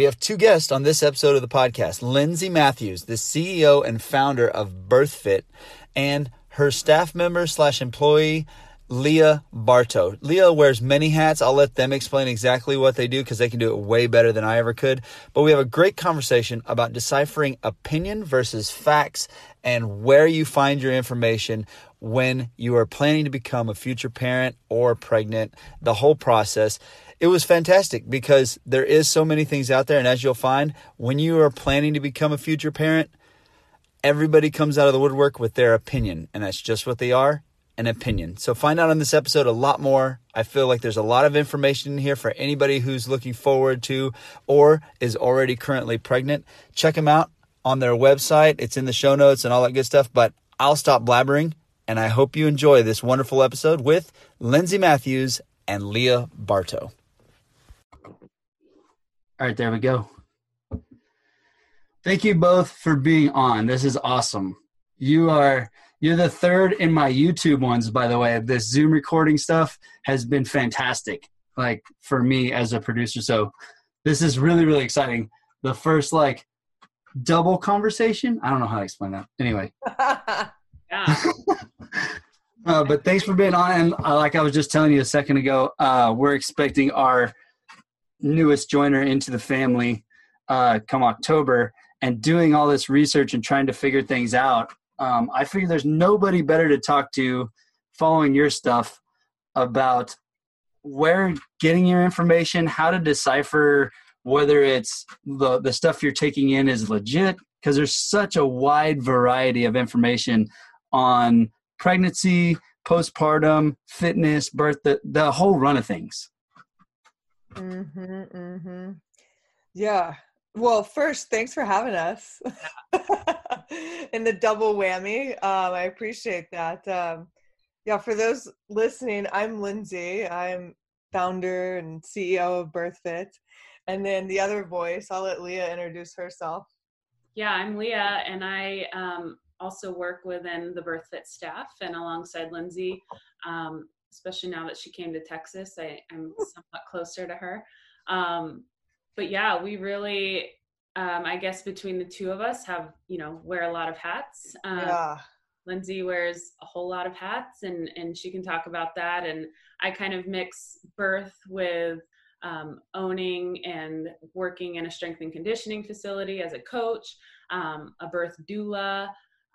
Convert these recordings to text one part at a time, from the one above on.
We have two guests on this episode of the podcast Lindsay Matthews, the CEO and founder of BirthFit, and her staff member slash employee, Leah Bartow. Leah wears many hats. I'll let them explain exactly what they do because they can do it way better than I ever could. But we have a great conversation about deciphering opinion versus facts and where you find your information when you are planning to become a future parent or pregnant, the whole process. It was fantastic because there is so many things out there. And as you'll find, when you are planning to become a future parent, everybody comes out of the woodwork with their opinion. And that's just what they are an opinion. So find out on this episode a lot more. I feel like there's a lot of information in here for anybody who's looking forward to or is already currently pregnant. Check them out on their website. It's in the show notes and all that good stuff. But I'll stop blabbering and I hope you enjoy this wonderful episode with Lindsay Matthews and Leah Bartow. All right, there we go. Thank you both for being on. This is awesome. You are you're the third in my YouTube ones, by the way. This Zoom recording stuff has been fantastic, like for me as a producer. So this is really, really exciting. The first like double conversation. I don't know how to explain that. Anyway. yeah. uh, but thanks for being on. And uh, like I was just telling you a second ago, uh, we're expecting our newest joiner into the family uh, come October and doing all this research and trying to figure things out um, I figure there's nobody better to talk to following your stuff about where getting your information, how to decipher whether it's the, the stuff you're taking in is legit, because there's such a wide variety of information on pregnancy, postpartum, fitness, birth, the, the whole run of things. Mm-hmm, mm-hmm. Yeah. Well, first, thanks for having us. and the double whammy. Um, I appreciate that. Um, yeah, for those listening, I'm Lindsay. I'm founder and CEO of BirthFit. And then the other voice, I'll let Leah introduce herself. Yeah, I'm Leah, and I um, also work within the BirthFit staff and alongside Lindsay, um, especially now that she came to Texas, I, am somewhat closer to her. Um, but yeah, we really um, I guess between the two of us have, you know, wear a lot of hats. Um, yeah. Lindsay wears a whole lot of hats and, and she can talk about that. And I kind of mix birth with um, owning and working in a strength and conditioning facility as a coach, um, a birth doula,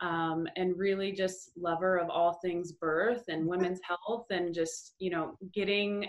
um, and really just lover of all things birth and women's health and just, you know, getting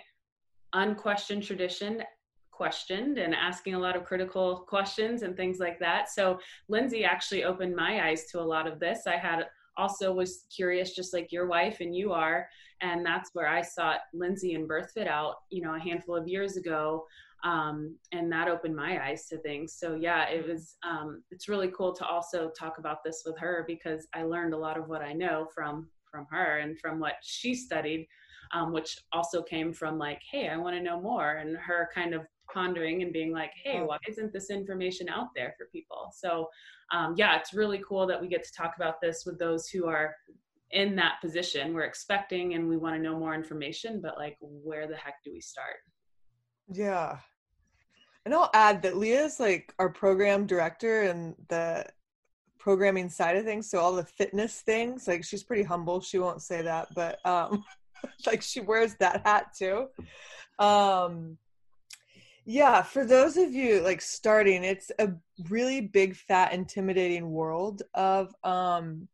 unquestioned tradition questioned and asking a lot of critical questions and things like that. So Lindsay actually opened my eyes to a lot of this. I had also was curious just like your wife and you are and that's where i sought lindsay and birthfit out you know a handful of years ago um, and that opened my eyes to things so yeah it was um, it's really cool to also talk about this with her because i learned a lot of what i know from from her and from what she studied um, which also came from like hey i want to know more and her kind of pondering and being like, hey, why isn't this information out there for people? So, um, yeah, it's really cool that we get to talk about this with those who are in that position. We're expecting and we want to know more information, but like, where the heck do we start? Yeah. And I'll add that Leah's like our program director and the programming side of things. So all the fitness things, like she's pretty humble. She won't say that, but um, like she wears that hat too. Um, yeah, for those of you like starting, it's a really big, fat, intimidating world of um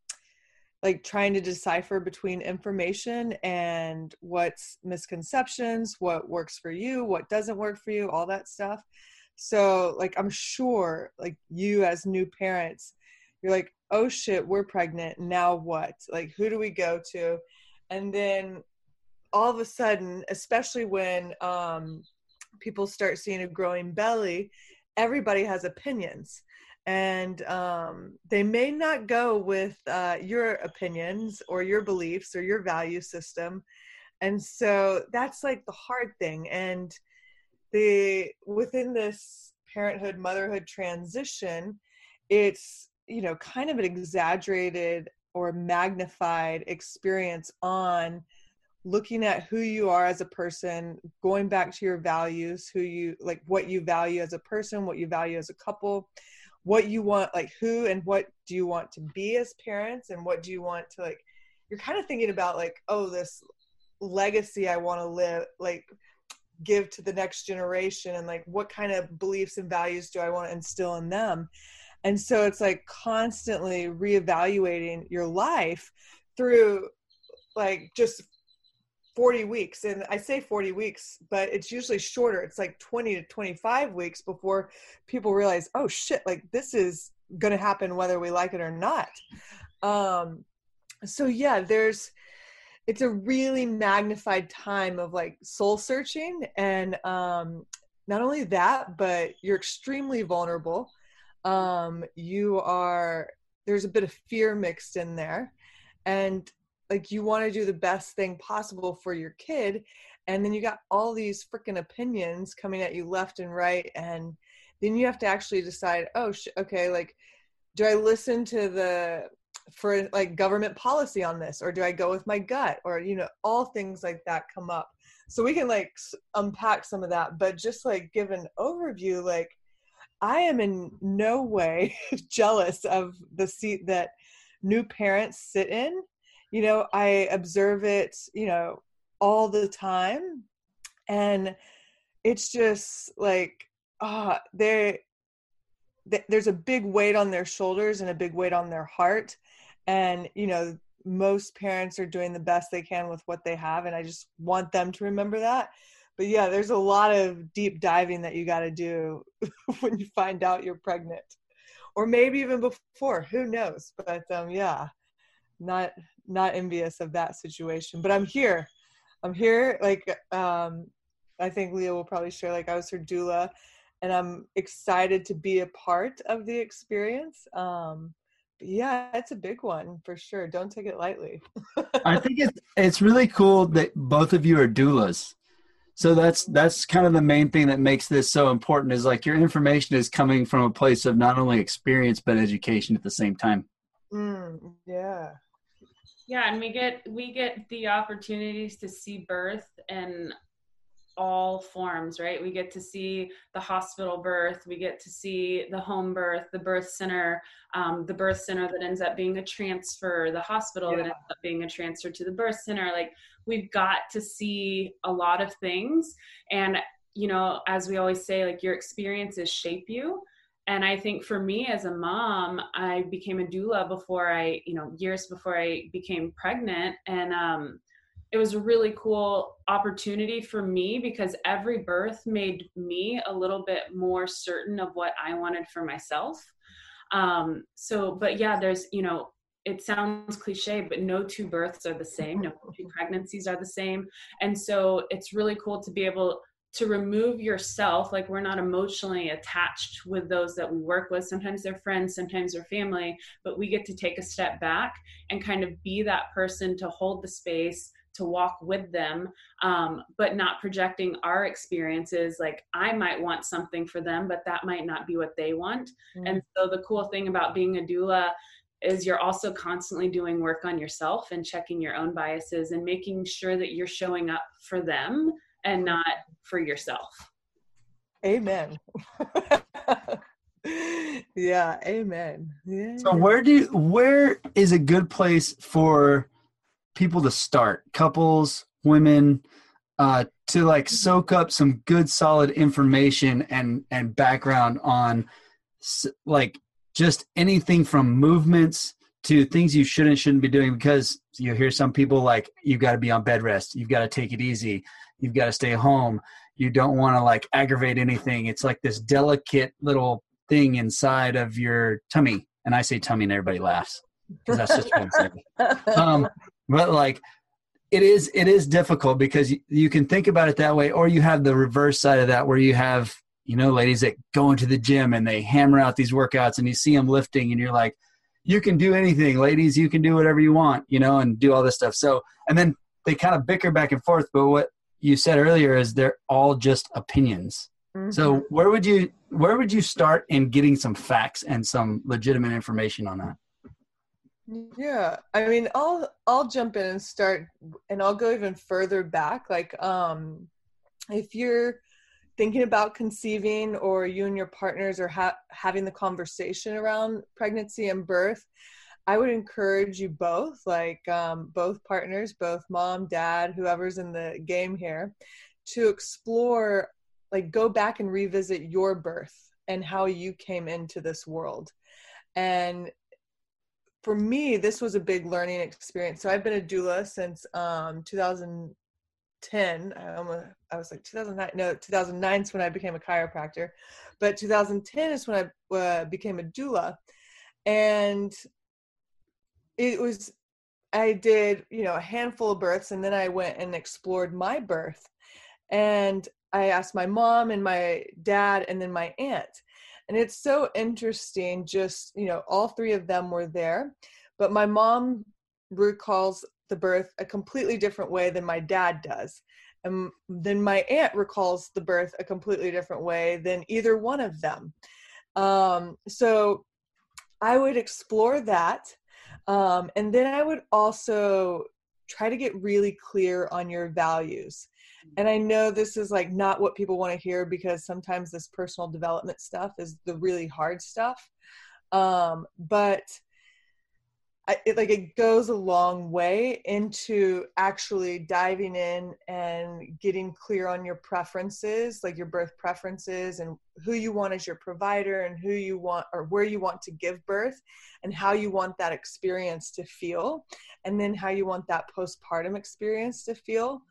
like trying to decipher between information and what's misconceptions, what works for you, what doesn't work for you, all that stuff. So, like, I'm sure, like, you as new parents, you're like, oh shit, we're pregnant. Now what? Like, who do we go to? And then all of a sudden, especially when um, people start seeing a growing belly, everybody has opinions. And um, they may not go with uh, your opinions or your beliefs or your value system. And so that's like the hard thing. And the within this parenthood, motherhood transition, it's you know kind of an exaggerated or magnified experience on looking at who you are as a person, going back to your values, who you like, what you value as a person, what you value as a couple, what you want, like who and what do you want to be as parents, and what do you want to like. You're kind of thinking about like, oh, this legacy I want to live, like give to the next generation, and like what kind of beliefs and values do I want to instill in them. And so it's like constantly reevaluating your life through like just 40 weeks and i say 40 weeks but it's usually shorter. It's like 20 to 25 weeks before people realize oh shit like this is going to happen whether we like it or not. Um so yeah there's it's a really magnified time of like soul searching and um not only that but you're extremely vulnerable. Um you are there's a bit of fear mixed in there and like you want to do the best thing possible for your kid and then you got all these freaking opinions coming at you left and right and then you have to actually decide oh sh- okay like do i listen to the for like government policy on this or do i go with my gut? or you know all things like that come up. So we can like unpack some of that but just like give an overview like i am in no way jealous of the seat that new parents sit in you know i observe it you know all the time. And it's just like ah oh, they there's a big weight on their shoulders and a big weight on their heart. And you know most parents are doing the best they can with what they have and i just want them to remember that. But yeah there's a lot of deep diving that you got to do when you find out you're pregnant. Or maybe even before who knows? But um yeah not not envious of that situation but i'm here. I'm here like um i think leah will probably share like i was her doula and i'm excited to be a part of the experience. Um yeah it's a big one for sure. Don't take it lightly. I think it's it's really cool that both of you are doulas. So that's that's kind of the main thing that makes this so important is like your information is coming from a place of not only experience but education at the same time. Mm, yeah yeah and we get we get the opportunities to see birth and all forms, right? We get to see the hospital birth, we get to see the home birth, the birth center, um, the birth center that ends up being a transfer, the hospital yeah. that ends up being a transfer to the birth center. Like we've got to see a lot of things. And, you know, as we always say, like your experiences shape you and i think for me as a mom i became a doula before i you know years before i became pregnant and um it was a really cool opportunity for me because every birth made me a little bit more certain of what i wanted for myself um so but yeah there's you know it sounds cliche, but no two births are the same. No two pregnancies are the same. And so it's really cool to be able to remove yourself like we're not emotionally attached with those that we work with sometimes they're friends sometimes they're family but we get to take a step back and kind of be that person to hold the space to walk with them um, but not projecting our experiences like i might want something for them but that might not be what they want mm-hmm. and so the cool thing about being a doula is you're also constantly doing work on yourself and checking your own biases and making sure that you're showing up for them and not for yourself. Amen. yeah, amen. Yeah. So where do you, where is a good place for people to start? Couples, women, uh, to like soak up some good solid information and and background on like just anything from movements to things you shouldn't shouldn't be doing because you hear some people like you've got to be on bed rest you've got to take it easy you've got to stay home. You don't want to like aggravate anything. It's like this delicate little thing inside of your tummy. And i say tummy and everybody laughs because that's just what i'm saying. Um, but like it is it is difficult because you, you can think about it that way or you have the reverse side of that where you have you know ladies that go into the gym and they hammer out these workouts and you see them lifting and you're like you can do anything ladies. You can do whatever you want you know and do all this stuff. So and then they kind of bicker back and forth but what you said earlier is they're all just opinions. Mm-hmm. So where would you where would you start in getting some facts and some legitimate information on that? Yeah, I mean, I'll I'll jump in and start, and I'll go even further back. Like, um, if you're thinking about conceiving, or you and your partners are ha- having the conversation around pregnancy and birth, I would encourage you both, like um, both partners, both mom, dad, whoever's in the game here, to explore, like, go back and revisit your birth and how you came into this world and for me, this was a big learning experience. So I've been a doula since um, 2010. I, almost, I was like 2009. No, 2009 is when I became a chiropractor, but 2010 is when I uh, became a doula, and it was I did you know a handful of births, and then I went and explored my birth, and I asked my mom and my dad, and then my aunt and it's so interesting just you know all three of them were there but my mom recalls the birth a completely different way than my dad does and then my aunt recalls the birth a completely different way than either one of them um, so i would explore that um, and then i would also try to get really clear on your values. And i know this is like not what people want to hear because sometimes this personal development stuff is the really hard stuff. Um, but It like it goes a long way into actually diving in and getting clear on your preferences like your birth preferences and who you want as your provider and who you want or where you want to give birth and how you want that experience to feel and then how you want that postpartum experience to feel.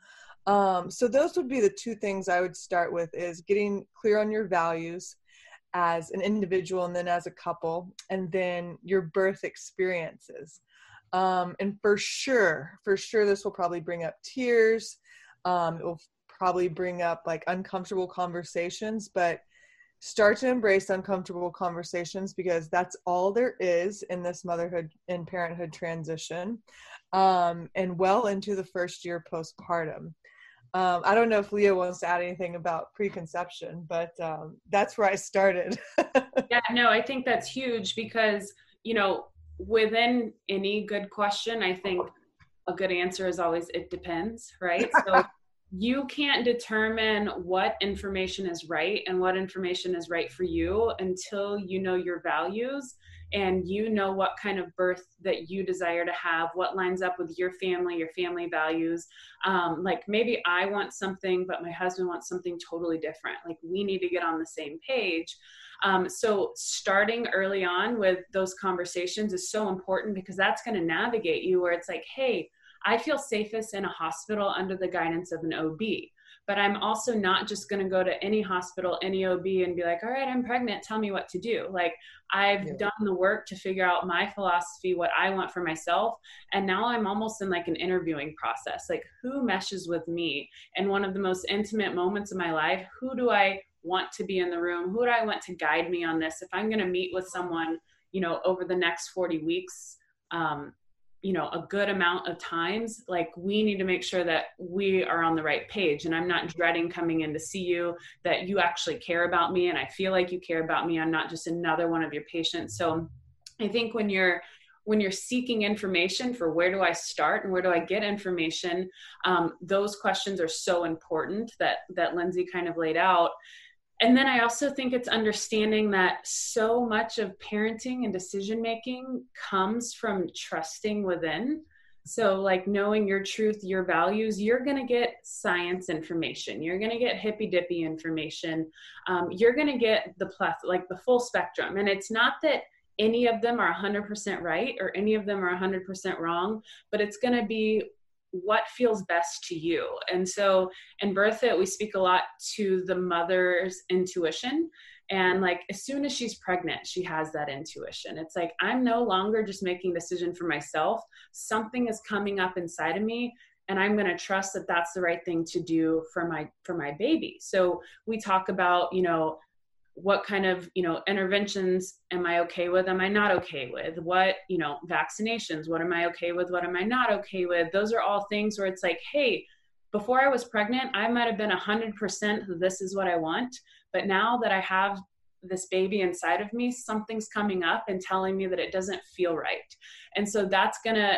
Um, so those would be the two things I would start with is getting clear on your values as an individual and then as a couple, and then your birth experiences. Um, and for sure, for sure, this will probably bring up tears. Um, it will probably bring up like uncomfortable conversations, but start to embrace uncomfortable conversations because that's all there is in this motherhood and parenthood transition um, and well into the first year postpartum um, I don't know if Leah wants to add anything about preconception, but um, that's where I started. yeah, no, I think that's huge because, you know, within any good question, I think a good answer is always it depends, right? So you can't determine what information is right and what information is right for you until you know your values and you know what kind of birth that you desire to have, what lines up with your family, your family values. Um, like maybe I want something, but my husband wants something totally different. Like we need to get on the same page. Um, so starting early on with those conversations is so important because that's going to navigate you where it's like, hey, I feel safest in a hospital under the guidance of an OB but I'm also not just going to go to any hospital, any OB and be like, all right, I'm pregnant. Tell me what to do. Like I've yeah. done the work to figure out my philosophy, what I want for myself. And now I'm almost in like an interviewing process. Like who meshes with me? And one of the most intimate moments of my life, who do I want to be in the room? Who do I want to guide me on this? If I'm going to meet with someone, you know, over the next 40 weeks, um, you know a good amount of times like we need to make sure that we are on the right page and i'm not dreading coming in to see you that you actually care about me and i feel like you care about me i'm not just another one of your patients. So i think when you're when you're seeking information for where do I start and where do I get information, um, those questions are so important that that Lindsay kind of laid out and then I also think it's understanding that so much of parenting and decision making comes from trusting within. So, like knowing your truth, your values, you're going to get science information. You're going to get hippy dippy information. Um, you're going to get the plus, like the full spectrum. And it's not that any of them are 100% right or any of them are 100% wrong, but it's going to be what feels best to you. And so in BirthFit, we speak a lot to the mother's intuition. And like as soon as she's pregnant, she has that intuition. It's like I'm no longer just making decision for myself. Something is coming up inside of me and i'm going to trust that that's the right thing to do for my for my baby so we talk about you know what kind of you know interventions am i okay with am i not okay with? What you know vaccinations what am i okay with what am i not okay with? Those are all things where it's like hey before i was pregnant i might have been 100% this is what i want but now that i have this baby inside of me something's coming up and telling me that it doesn't feel right. And so that's going to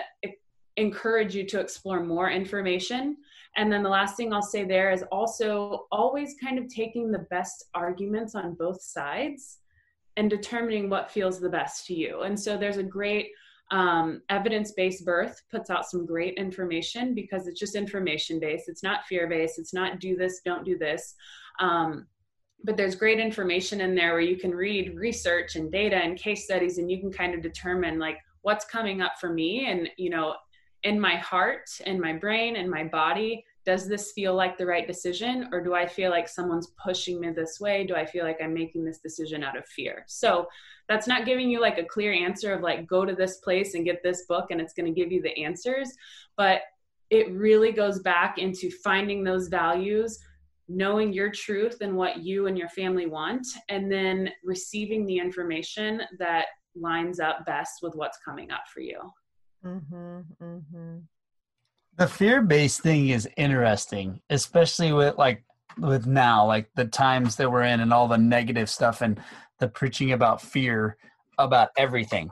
encourage you to explore more information and then the last thing i'll say there is also always kind of taking the best arguments on both sides and determining what feels the best to you. And so there's a great um, evidence-based birth puts out some great information because it's just information-based. It's not fear-based. It's not do this don't do this. Um, but there's great information in there where you can read research and data and case studies and you can kind of determine like what's coming up for me and you know in my heart and my brain and my body does this feel like the right decision or do i feel like someone's pushing me this way? Do i feel like i'm making this decision out of fear? So that's not giving you like a clear answer of like go to this place and get this book and it's going to give you the answers but it really goes back into finding those values knowing your truth and what you and your family want and then receiving the information that lines up best with what's coming up for you mm-hmm, mm-hmm. the fear-based thing is interesting especially with like with now like the times that we're in and all the negative stuff and the preaching about fear about everything.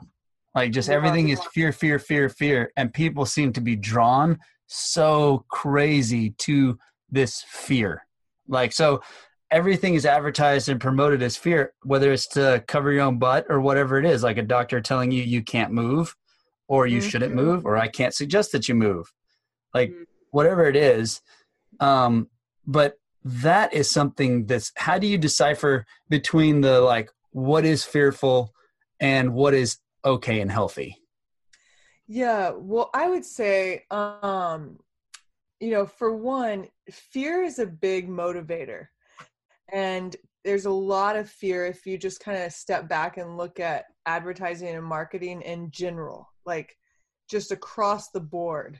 Like just everything is fear fear fear fear and people seem to be drawn so crazy to this fear. Like so everything is advertised and promoted as fear, whether it's to cover your own butt or whatever it is, like a doctor telling you you can't move or you mm-hmm. shouldn't move or I can't suggest that you move. Like mm-hmm. whatever it is. Um, but that is something that's how do you decipher between the like what is fearful and what is okay and healthy? Yeah, well, I would say um you know, for one, fear is a big motivator. And there's a lot of fear if you just kind of step back and look at advertising and marketing in general, like just across the board.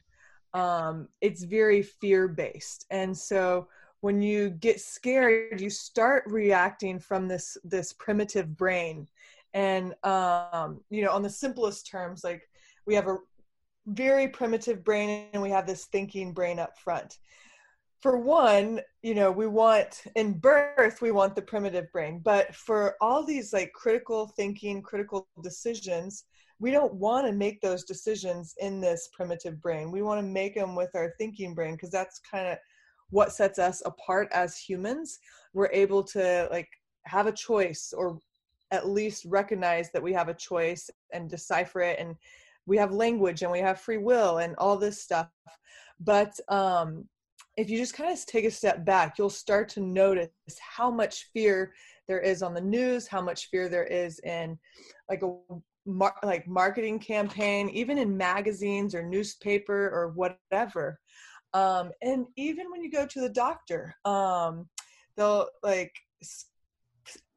Um, it's very fear based. And so when you get scared, you start reacting from this this primitive brain. And um, you know, on the simplest terms, like we have a very primitive brain and we have this thinking brain up front for one you know we want in birth we want the primitive brain but for all these like critical thinking critical decisions we don't want to make those decisions in this primitive brain. We want to make them with our thinking brain because that's kind of what sets us apart as humans. We're able to like have a choice or at least recognize that we have a choice and decipher it and we have language and we have free will and all this stuff. But um if you just kind of take a step back you'll start to notice how much fear there is on the news how much fear there is in like a mar- like marketing campaign even in magazines or newspaper or whatever um and even when you go to the doctor um they'll like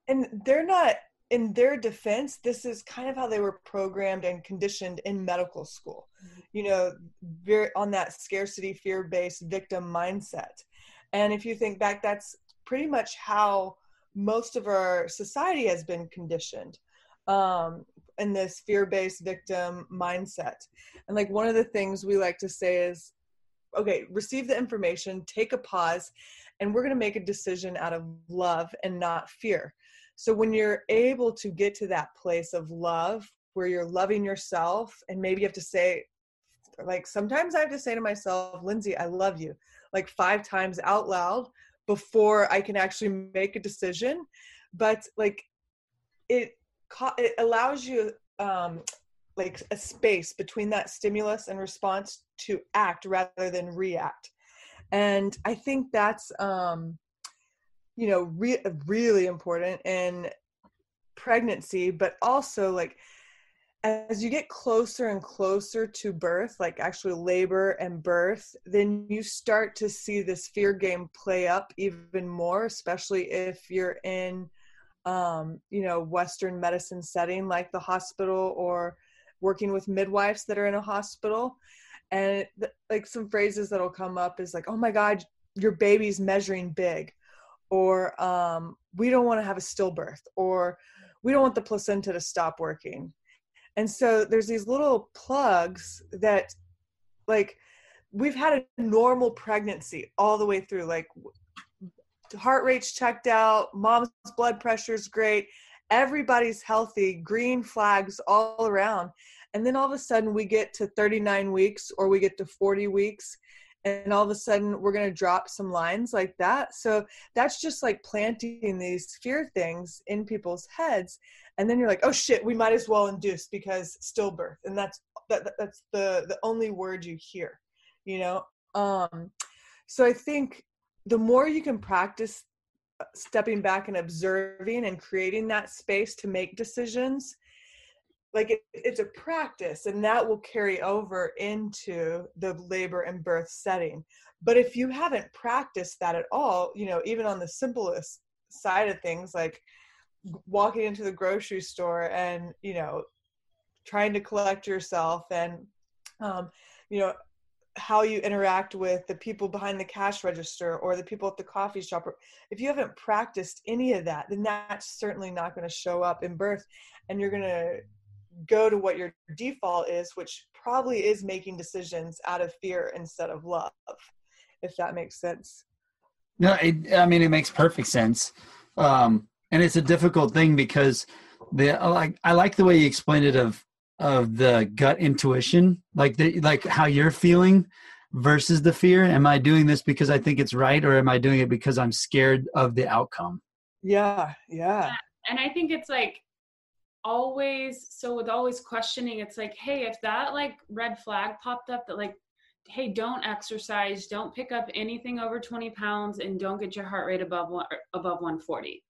and they're not in their defense, this is kind of how they were programmed and conditioned in medical school. Mm-hmm. You know, very on that scarcity fear-based victim mindset. And if you think back, that's pretty much how most of our society has been conditioned um, in this fear-based victim mindset. And like one of the things we like to say is, okay, receive the information, take a pause, and we're going to make a decision out of love and not fear so when you're able to get to that place of love where you're loving yourself and maybe you have to say like sometimes I have to say to myself, Lindsay, I love you, like five times out loud before I can actually make a decision. But like it it allows you um like a space between that stimulus and response to act rather than react. And I think that's um you know re- really important in pregnancy but also like as you get closer and closer to birth like actually labor and birth then you start to see this fear game play up even more especially if you're in um, you know western medicine setting like the hospital or working with midwives that are in a hospital. And like some phrases that'll come up is like oh my god your baby's measuring big or um, we don't want to have a stillbirth or we don't want the placenta to stop working. And so there's these little plugs that like we've had a normal pregnancy all the way through like heart rate's checked out mom's blood pressure's great everybody's healthy green flags all around. And then all of a sudden we get to 39 weeks or we get to 40 weeks and all of a sudden we're going to drop some lines like that. So that's just like planting these fear things in people's heads. And then you're like oh shit we might as well induce because stillbirth. And that's that, that's the the only word you hear you know? Um so i think the more you can practice uh, stepping back and observing and creating that space to make decisions like it, it's a practice and that will carry over into the labor and birth setting. But if you haven't practiced that at all you know even on the simplest side of things like walking into the grocery store and you know trying to collect yourself and um, you know how you interact with the people behind the cash register or the people at the coffee shop if you haven't practiced any of that then that's certainly not going to show up in birth and you're going to go to what your default is which probably is making decisions out of fear instead of love if that makes sense. No it, i mean it makes perfect sense. Um, and it's a difficult thing because the like i like the way you explained it of of the gut intuition like the like how you're feeling versus the fear. Am i doing this because i think it's right or am i doing it because i'm scared of the outcome? Yeah yeah. And i think it's like always so with always questioning it's like hey if that like red flag popped up that like hey don't exercise don't pick up anything over 20 pounds and don't get your heart rate above one above 140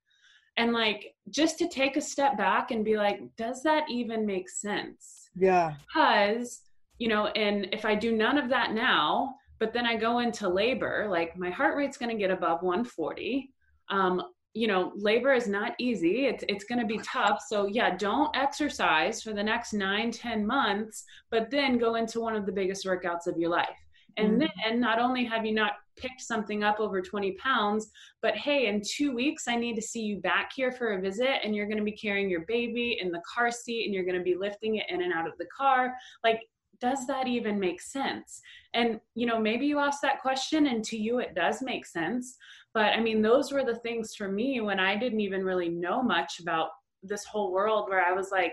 and like just to take a step back and be like does that even make sense? Yeah. Because you know and if i do none of that now but then i go into labor like my heart rate's going to get above 140 um, you know labor is not easy. It's, it's going to be tough. So yeah don't exercise for the next nine ten months but then go into one of the biggest workouts of your life. And mm-hmm. then not only have you not picked something up over 20 pounds, but hey, in two weeks, I need to see you back here for a visit, and you're going to be carrying your baby in the car seat and you're going to be lifting it in and out of the car. Like, does that even make sense? And, you know, maybe you ask that question, and to you, it does make sense. But I mean, those were the things for me when I didn't even really know much about this whole world where I was like,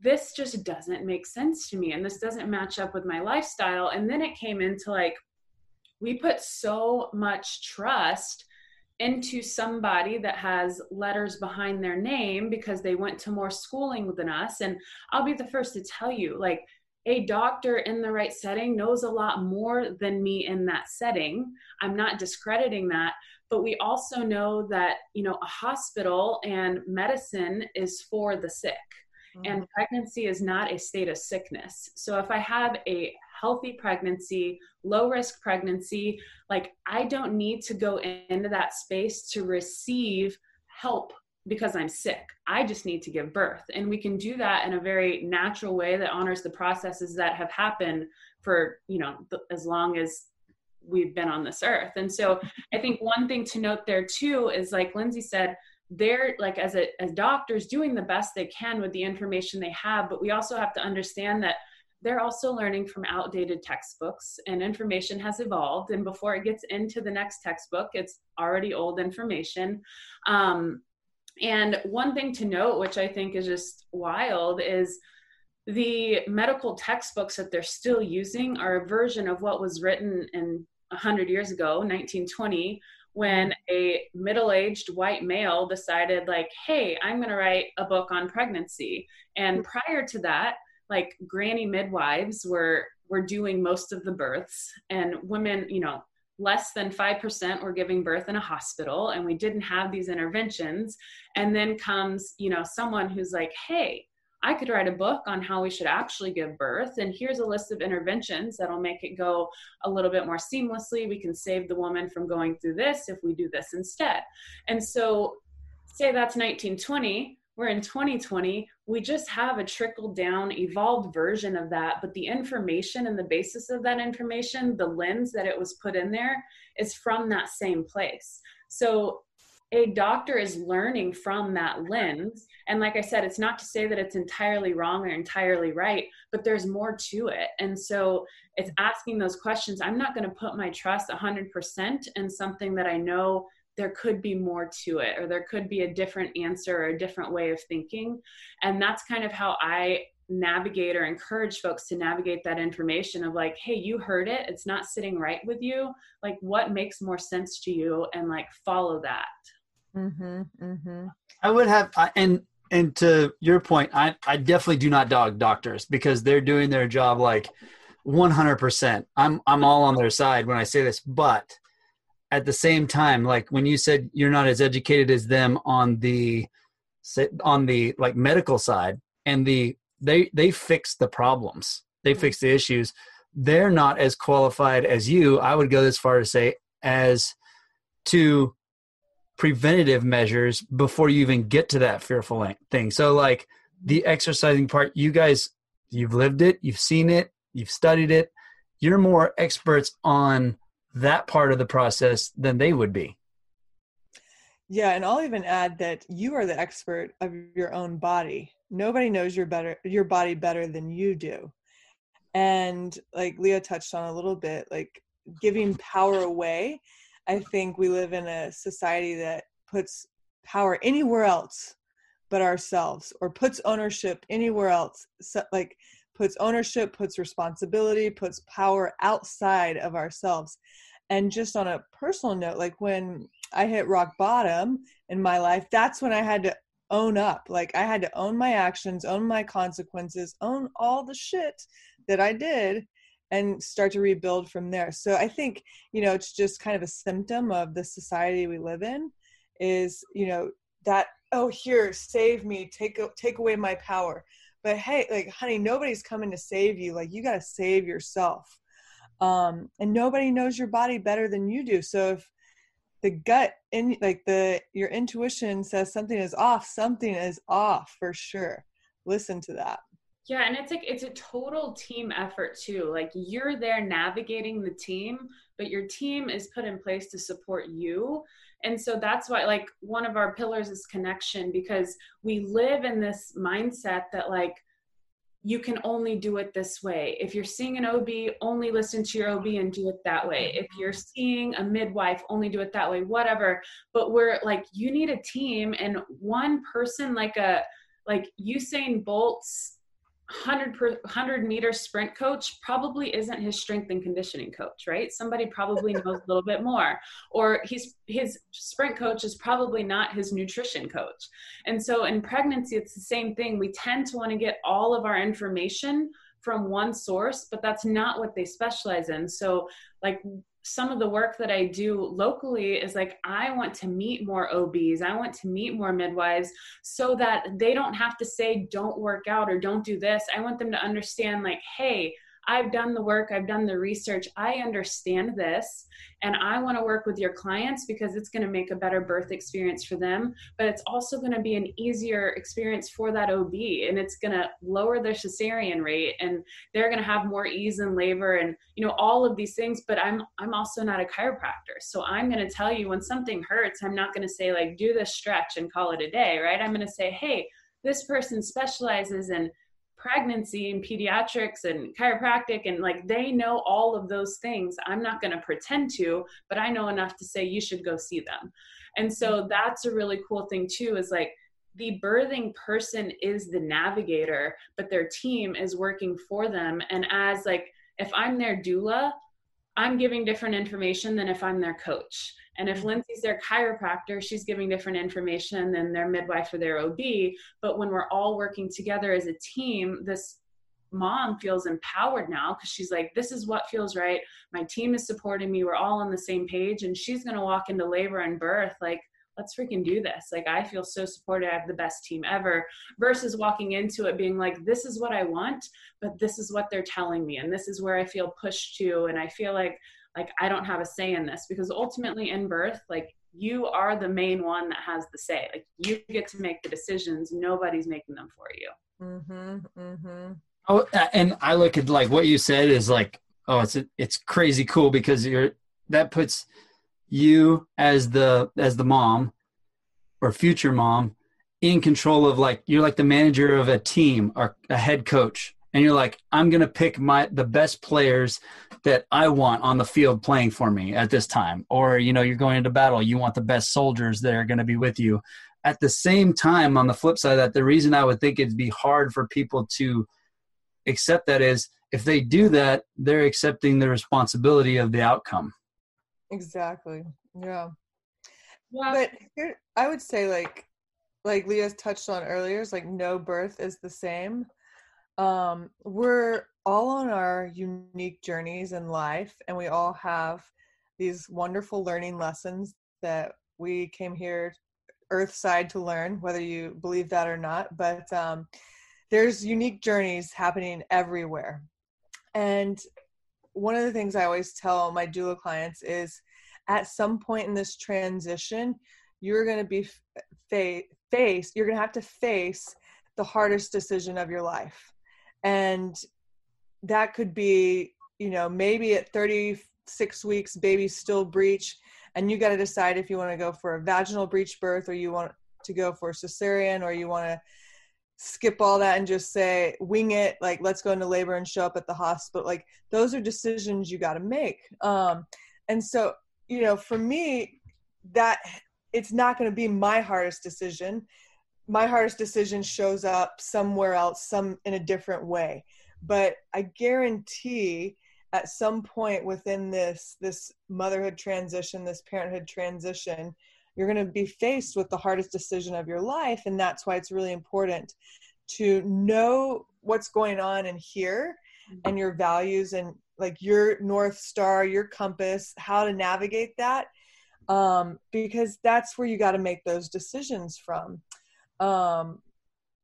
this just doesn't make sense to me and this doesn't match up with my lifestyle and then it came into like we put so much trust into somebody that has letters behind their name because they went to more schooling than us. And i'll be the first to tell you like a doctor in the right setting knows a lot more than me in that setting. I'm not discrediting that. But we also know that you know a hospital and medicine is for the sick. And mm. pregnancy is not a state of sickness. So if i have a healthy pregnancy, low risk pregnancy. Like, I don't need to go into that space to receive help because I'm sick. I just need to give birth. And we can do that in a very natural way that honors the processes that have happened for, you know, as long as we've been on this earth. And so I think one thing to note there too is like Lindsay said, they're like as a as doctors doing the best they can with the information they have, but we also have to understand that they're also learning from outdated textbooks and information has evolved and before it gets into the next textbook it's already old information. Um, and one thing to note which i think is just wild is the medical textbooks that they're still using are a version of what was written in 100 years ago 1920 when a middle-aged white male decided like hey i'm going to write a book on pregnancy. And prior to that like granny midwives were were doing most of the births and women you know less than 5% were giving birth in a hospital and we didn't have these interventions and then comes you know someone who's like hey I could write a book on how we should actually give birth. And here's a list of interventions that'll make it go a little bit more seamlessly. We can save the woman from going through this if we do this instead. And so, say that's 1920, we're in 2020 we just have a trickle down evolved version of that but the information and the basis of that information the lens that it was put in there is from that same place. So a doctor is learning from that lens and like i said it's not to say that it's entirely wrong or entirely right but there's more to it. And so it's asking those questions. I'm not going to put my trust 100% in something that i know there could be more to it or there could be a different answer or a different way of thinking. And that's kind of how i navigate or encourage folks to navigate that information of like hey you heard it. It's not sitting right with you. Like what makes more sense to you? And like follow that. Mm-hmm, mm-hmm. i would have and and to your point i i definitely do not dog doctors because they're doing their job like 100% i'm i'm all on their side when i say this but at the same time like when you said you're not as educated as them on the on the like medical side and the they they fix the problems they mm-hmm. fix the issues they're not as qualified as you i would go as far to say as to preventative measures before you even get to that fearful thing so like the exercising part you guys you've lived it you've seen it you've studied it you're more experts on that part of the process than they would be. Yeah and i'll even add that you are the expert of your own body. Nobody knows your better your body better than you do. And like leah touched on a little bit like giving power away. I think we live in a society that puts power anywhere else but ourselves or puts ownership anywhere else so, like puts ownership puts responsibility puts power outside of ourselves and just on a personal note like when i hit rock bottom in my life that's when i had to own up. Like I had to own my actions, own my consequences, own all the shit that I did and start to rebuild from there. So I think, you know, it's just kind of a symptom of the society we live in is, you know, that oh here, save me, take take away my power. But hey, like honey, nobody's coming to save you. Like you got to save yourself. Um and nobody knows your body better than you do. So if the gut in like the your intuition says something is off something is off for sure. Listen to that. Yeah and it's like it's a total team effort too. Like you're there navigating the team but your team is put in place to support you. And so that's why like one of our pillars is connection because we live in this mindset that like you can only do it this way. If you're seeing an OB, only listen to your OB and do it that way. If mm-hmm. you're seeing a midwife, only do it that way, whatever. But we're like, you need a team and one person, like a, like Usain Bolt's 100 per, 100 meter sprint coach probably isn't his strength and conditioning coach right? Somebody probably knows a little bit more. Or he's his sprint coach is probably not his nutrition coach. And so in pregnancy it's the same thing. We tend to want to get all of our information from one source but that's not what they specialize in. So like some of the work that I do locally is like, I want to meet more OBs, I want to meet more midwives so that they don't have to say, don't work out or don't do this. I want them to understand, like, hey, I've done the work, I've done the research, I understand this, and I want to work with your clients because it's going to make a better birth experience for them, but it's also going to be an easier experience for that OB and it's going to lower their cesarean rate and they're going to have more ease in labor and you know all of these things, but I'm I'm also not a chiropractor. So I'm going to tell you when something hurts, I'm not going to say like do this stretch and call it a day, right? I'm going to say, "Hey, this person specializes in pregnancy and pediatrics and chiropractic and like they know all of those things i'm not going to pretend to but i know enough to say you should go see them. And so mm-hmm. that's a really cool thing too is like the birthing person is the navigator but their team is working for them. And as like if i'm their doula i'm giving different information than if i'm their coach and if mm-hmm. Lindsay's their chiropractor, she's giving different information than their midwife or their OB. But when we're all working together as a team, this mom feels empowered now because she's like, this is what feels right. My team is supporting me. We're all on the same page. And she's going to walk into labor and birth like, let's freaking do this. Like, I feel so supported. I have the best team ever versus walking into it being like, this is what I want, but this is what they're telling me. And this is where I feel pushed to. And I feel like like I don't have a say in this because ultimately in birth, like you are the main one that has the say. Like you get to make the decisions. Nobody's making them for you. Mm-hmm. Mm-hmm. Oh, and I look at like what you said is like, oh, it's it's crazy cool because you're that puts you as the as the mom or future mom in control of like you're like the manager of a team or a head coach and you're like, I'm gonna pick my the best players that I want on the field playing for me at this time. Or, you know, you're going into battle, you want the best soldiers that are gonna be with you. At the same time, on the flip side that, the reason I would think it'd be hard for people to accept that is if they do that, they're accepting the responsibility of the outcome. Exactly. Yeah. yeah. But here, I would say like like Leah's touched on earlier, is like no birth is the same. Um, we're all on our unique journeys in life, and we all have these wonderful learning lessons that we came here earthside to learn, whether you believe that or not. But um, there's unique journeys happening everywhere. And one of the things I always tell my doula clients is at some point in this transition, you're going to be fa- face you're going to have to face the hardest decision of your life. And that could be you know maybe at 36 weeks baby's still breech and you got to decide if you want to go for a vaginal breech birth or you want to go for cesarean or you want to skip all that and just say wing it like let's go into labor and show up at the hospital. Like those are decisions you got to make. Um and so you know for me that it's not going to be my hardest decision. My hardest decision shows up somewhere else some in a different way. But i guarantee at some point within this this motherhood transition this parenthood transition you're going to be faced with the hardest decision of your life and that's why it's really important to know what's going on in here and your values and like your north star your compass how to navigate that um, because that's where you got to make those decisions from. Um,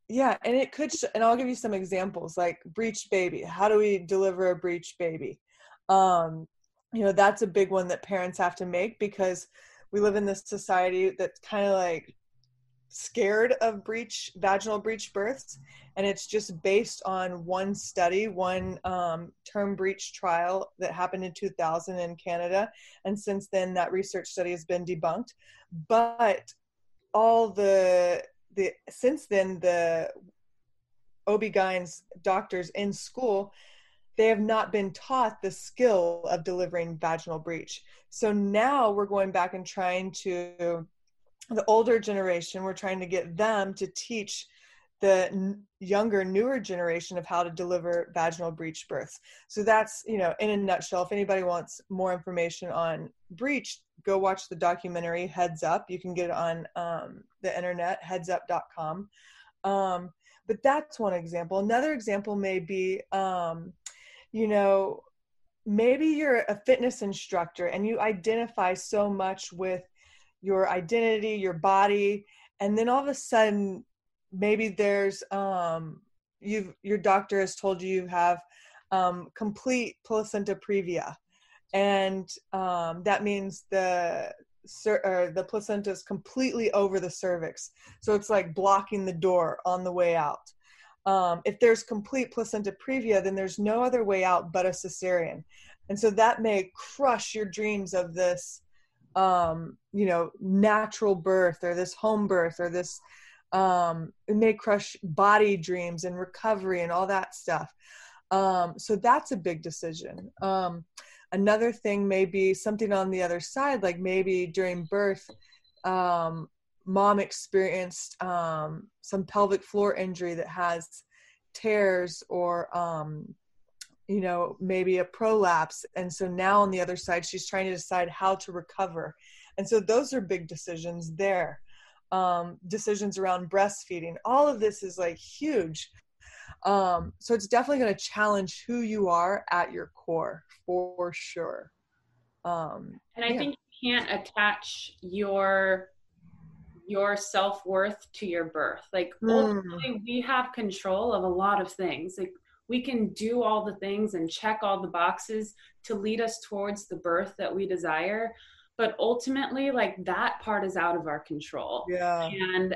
yeah, and it could, and I'll give you some examples like breech baby. How do we deliver a breech baby? Um, you know, that's a big one that parents have to make because we live in this society that's kind of like scared of breech vaginal breech births and it's just based on one study one um, term breech trial that happened in 2000 in canada and since then that research study has been debunked. But all the the since then the OB-GYNs doctors in school they have not been taught the skill of delivering vaginal breech. So now we're going back and trying to the older generation we're trying to get them to teach the younger newer generation of how to deliver vaginal breech births. So that's you know in a nutshell if anybody wants more information on breech go watch the documentary heads up. You can get it on um, the internet headsup.com um, but that's one example. Another example may be um, you know maybe you're a fitness instructor and you identify so much with your identity, your body, and then all of a sudden, maybe there's um, you've your doctor has told you you have um, complete placenta previa, and um, that means the or the placenta is completely over the cervix, so it's like blocking the door on the way out. Um, if there's complete placenta previa, then there's no other way out but a cesarean, and so that may crush your dreams of this um, you know, natural birth or this home birth or this, um, it may crush body dreams and recovery and all that stuff. Um, so that's a big decision. Um, another thing may be something on the other side, like maybe during birth, um, mom experienced um, some pelvic floor injury that has tears or um, you know maybe a prolapse. And so now on the other side she's trying to decide how to recover. And so those are big decisions there. Um, decisions around breastfeeding. All of this is like huge. Um, so it's definitely going to challenge who you are at your core for sure. Um, and i yeah. think you can't attach your your self-worth to your birth. Like mm. ultimately we have control of a lot of things. Like we can do all the things and check all the boxes to lead us towards the birth that we desire. But ultimately like that part is out of our control. Yeah. And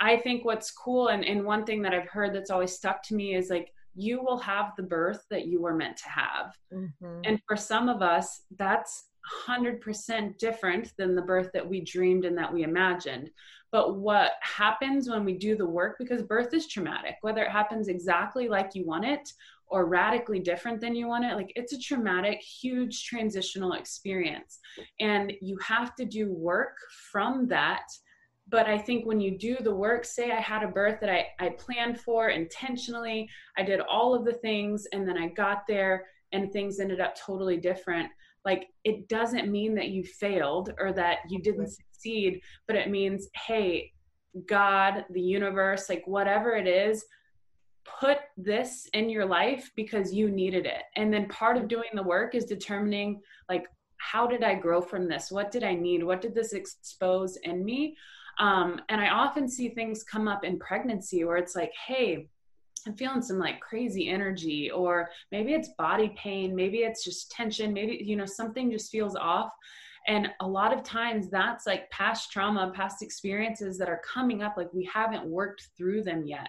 i think what's cool and, and one thing that i've heard that's always stuck to me is like you will have the birth that you were meant to have. Mm-hmm. and for some of us that's 100% different than the birth that we dreamed and that we imagined. But what happens when we do the work, because birth is traumatic, whether it happens exactly like you want it or radically different than you want it, like it's a traumatic, huge transitional experience. And you have to do work from that. But i think when you do the work say i had a birth that I, I planned for intentionally i did all of the things and then i got there and things ended up totally different like it doesn't mean that you failed or that you didn't succeed but it means hey god the universe like whatever it is put this in your life because you needed it. And then part of doing the work is determining like how did i grow from this? What did i need? What did this expose in me? Um, and I often see things come up in pregnancy where it's like, hey, I'm feeling some like crazy energy, or maybe it's body pain, maybe it's just tension, maybe, you know, something just feels off. And a lot of times that's like past trauma, past experiences that are coming up, like we haven't worked through them yet.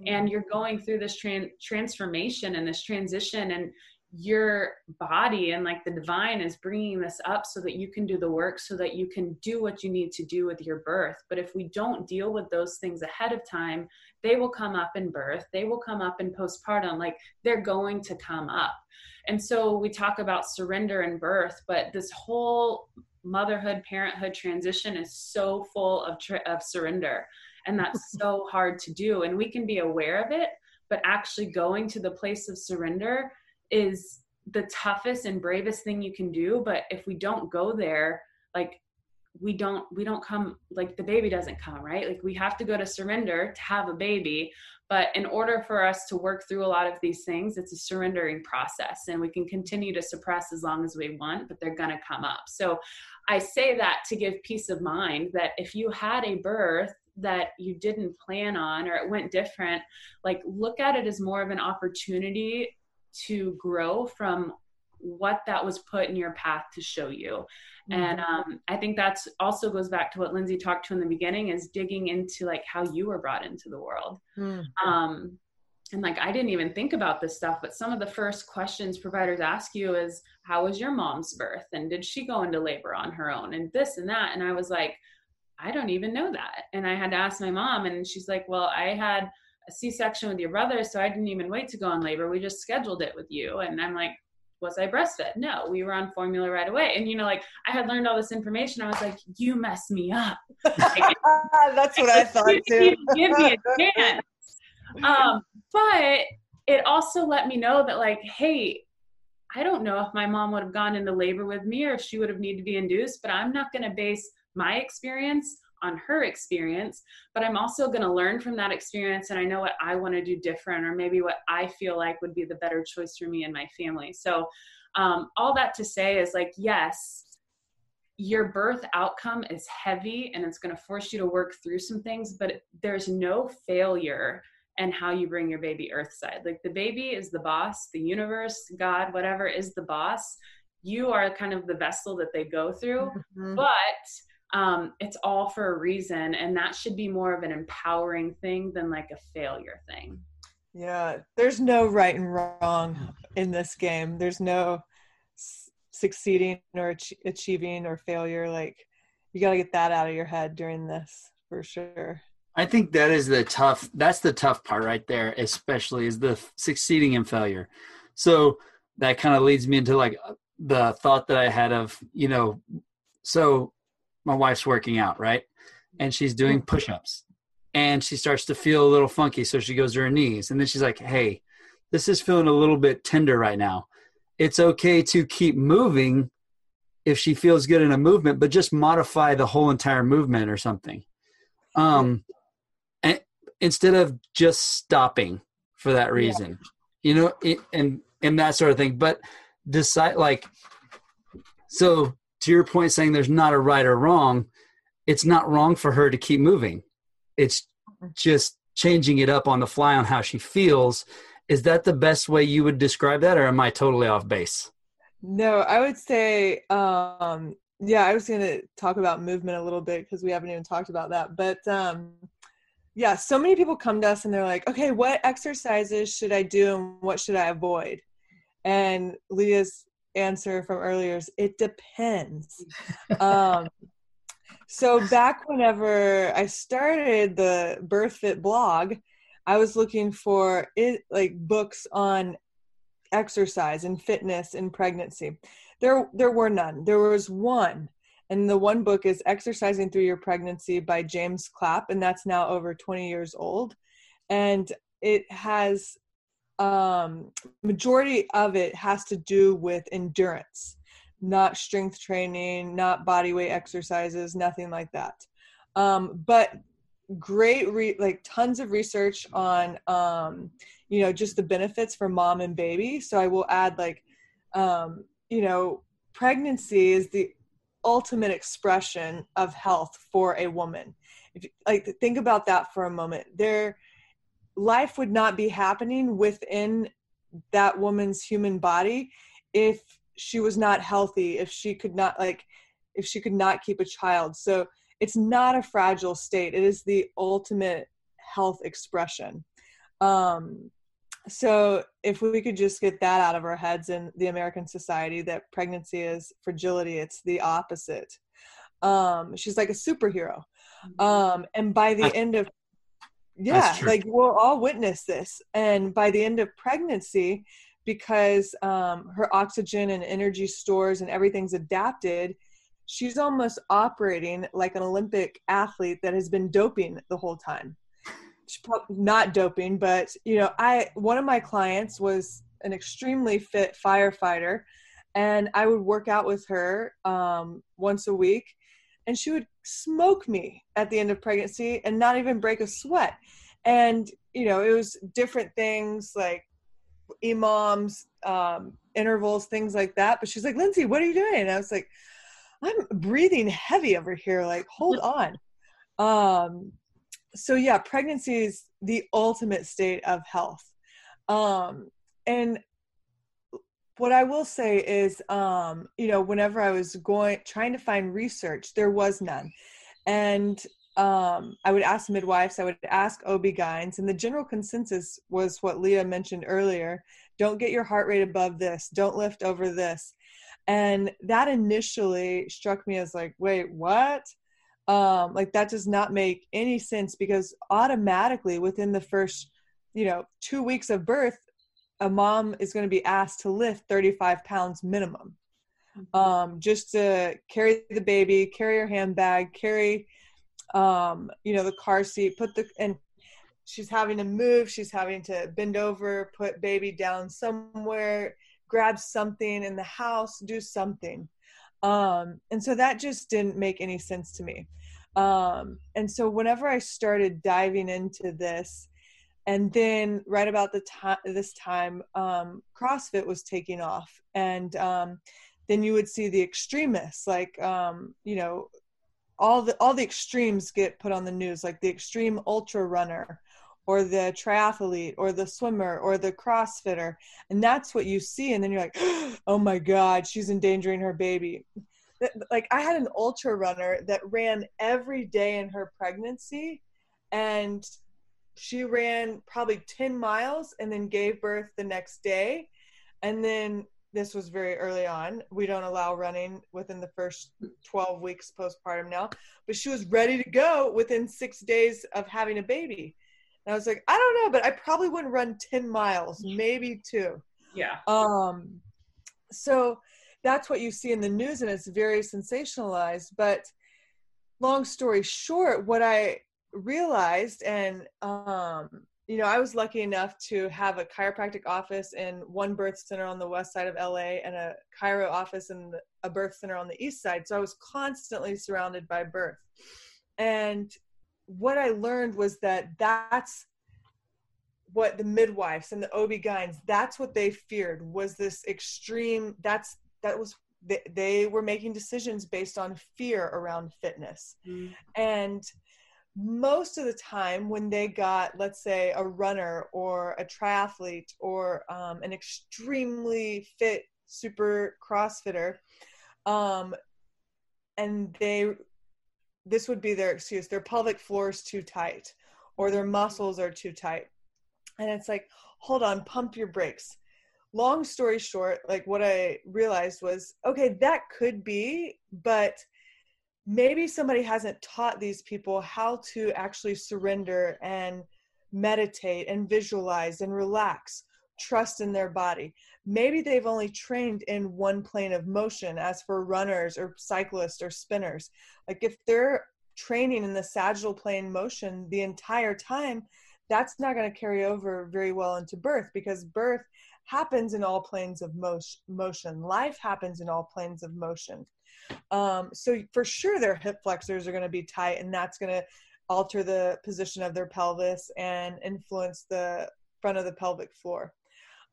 Mm-hmm. And you're going through this tran- transformation and this transition, and your body and like the divine is bringing this up so that you can do the work so that you can do what you need to do with your birth. But if we don't deal with those things ahead of time they will come up in birth. They will come up in postpartum. Like they're going to come up. And so we talk about surrender and birth but this whole motherhood parenthood transition is so full of tri- of surrender. And that's so hard to do. And we can be aware of it but actually going to the place of surrender is the toughest and bravest thing you can do but if we don't go there like we don't we don't come like the baby doesn't come right? Like we have to go to surrender to have a baby. But in order for us to work through a lot of these things it's a surrendering process and we can continue to suppress as long as we want but they're going to come up. So i say that to give peace of mind that if you had a birth that you didn't plan on or it went different like look at it as more of an opportunity to grow from what that was put in your path to show you. Mm-hmm. and um, i think that's also goes back to what lindsay talked to in the beginning is digging into like how you were brought into the world. Mm-hmm. um, and like i didn't even think about this stuff but some of the first questions providers ask you is how was your mom's birth? And did she go into labor on her own? And this and that. And i was like i don't even know that. And i had to ask my mom and she's like well i had a C-section with your brother, so I didn't even wait to go on labor. We just scheduled it with you. And I'm like, was I breastfed? No, we were on formula right away. And you know, like I had learned all this information. I was like, you messed me up. That's what I thought too. Give me a chance. Um, but it also let me know that like, hey, I don't know if my mom would have gone into labor with me or if she would have needed to be induced, but I'm not going to base my experience on her experience, but I'm also going to learn from that experience and I know what I want to do different or maybe what I feel like would be the better choice for me and my family. So, um, all that to say is like, yes, your birth outcome is heavy and it's going to force you to work through some things, but there's no failure and how you bring your baby earthside. Like the baby is the boss, the universe, God, whatever is the boss. You are kind of the vessel that they go through. Mm-hmm. But um, it's all for a reason and that should be more of an empowering thing than like a failure thing. Yeah there's no right and wrong in this game. There's no s- succeeding or ach- achieving or failure. Like you got to get that out of your head during this for sure. I think that is the tough that's the tough part right there especially is the succeeding and failure. So that kind of leads me into like the thought that i had of you know so my wife's working out, right? And she's doing push ups and she starts to feel a little funky. So she goes to her knees and then she's like, hey, this is feeling a little bit tender right now. It's okay to keep moving if she feels good in a movement, but just modify the whole entire movement or something. Um, and instead of just stopping for that reason, yeah. you know, it, and and that sort of thing. But decide like, so to your point saying there's not a right or wrong it's not wrong for her to keep moving. It's just changing it up on the fly on how she feels. Is that the best way you would describe that or am i totally off base? No i would say um yeah i was going to talk about movement a little bit because we haven't even talked about that but um yeah so many people come to us and they're like okay what exercises should i do and what should i avoid? And leah's answer from earlier is it depends. um, So back whenever I started the BirthFit blog, I was looking for it like books on exercise and fitness in pregnancy. There there were none. There was one. And the one book is Exercising Through Your Pregnancy by James Clapp and that's now over 20 years old. And it has um majority of it has to do with endurance not strength training, not body weight exercises, nothing like that. Um, but great, re- like tons of research on, um, you know, just the benefits for mom and baby. So I will add, like, um, you know, pregnancy is the ultimate expression of health for a woman. If you, like, think about that for a moment. Their life would not be happening within that woman's human body if she was not healthy if she could not like if she could not keep a child. So it's not a fragile state. It is the ultimate health expression. Um so if we could just get that out of our heads in the american society that pregnancy is fragility it's the opposite. Um she's like a superhero. Mm-hmm. um and by the end of yeah like we'll all witness this and by the end of pregnancy because um, her oxygen and energy stores and everything's adapted she's almost operating like an olympic athlete that has been doping the whole time. Not doping but you know i one of my clients was an extremely fit firefighter and i would work out with her um, once a week and she would smoke me at the end of pregnancy and not even break a sweat and you know it was different things like EMOMs, um, intervals, things like that. But she's like, Lindsay, what are you doing? And I was like, I'm breathing heavy over here. Like, hold on. Um, so yeah, pregnancy is the ultimate state of health. Um, and what I will say is, um, you know, whenever I was going trying to find research, there was none. And um, I would ask midwives, I would ask OB-GYNs, and the general consensus was what Leah mentioned earlier. Don't get your heart rate above this. Don't lift over this. And that initially struck me as like, wait, what? Um, like that does not make any sense because automatically within the first, you know, two weeks of birth, a mom is going to be asked to lift 35 pounds minimum. Mm-hmm. Um, just to carry the baby, carry her handbag, carry um, you know, the car seat, put the, and she's having to move, she's having to bend over, put baby down somewhere, grab something in the house, do something. Um, and so that just didn't make any sense to me. Um, and so whenever I started diving into this, and then right about the time this time um, crossfit was taking off. And um, then you would see the extremists like um, you know all the all the extremes get put on the news like the extreme ultra runner or the triathlete or the swimmer or the crossfitter. And that's what you see. And then you're like oh my god she's endangering her baby. Like i had an ultra runner that ran every day in her pregnancy. And she ran probably 10 miles and then gave birth the next day and then this was very early on. We don't allow running within the first 12 weeks postpartum now, but she was ready to go within six days of having a baby. And I was like, I don't know, but I probably wouldn't run 10 miles, maybe two. Yeah. Um, so that's what you see in the news, and it's very sensationalized. But long story short, what I realized, and um, you know, I was lucky enough to have a chiropractic office in one birth center on the west side of LA and a chiro office in the, a birth center on the east side. So I was constantly surrounded by birth. And what I learned was that that's what the midwives and the OB-GYNs, that's what they feared was this extreme, that's, that was, they, they were making decisions based on fear around fitness. Mm. And most of the time when they got let's say a runner or a triathlete or um, an extremely fit super crossfitter um, and they this would be their excuse their pelvic floor is too tight or their muscles are too tight. And it's like hold on pump your brakes. Long story short like what i realized was okay that could be but maybe somebody hasn't taught these people how to actually surrender and meditate and visualize and relax trust in their body. Maybe they've only trained in one plane of motion as for runners or cyclists or spinners. Like if they're training in the sagittal plane motion the entire time that's not going to carry over very well into birth because birth happens in all planes of motion. Life happens in all planes of motion um, so for sure their hip flexors are going to be tight and that's going to alter the position of their pelvis and influence the front of the pelvic floor.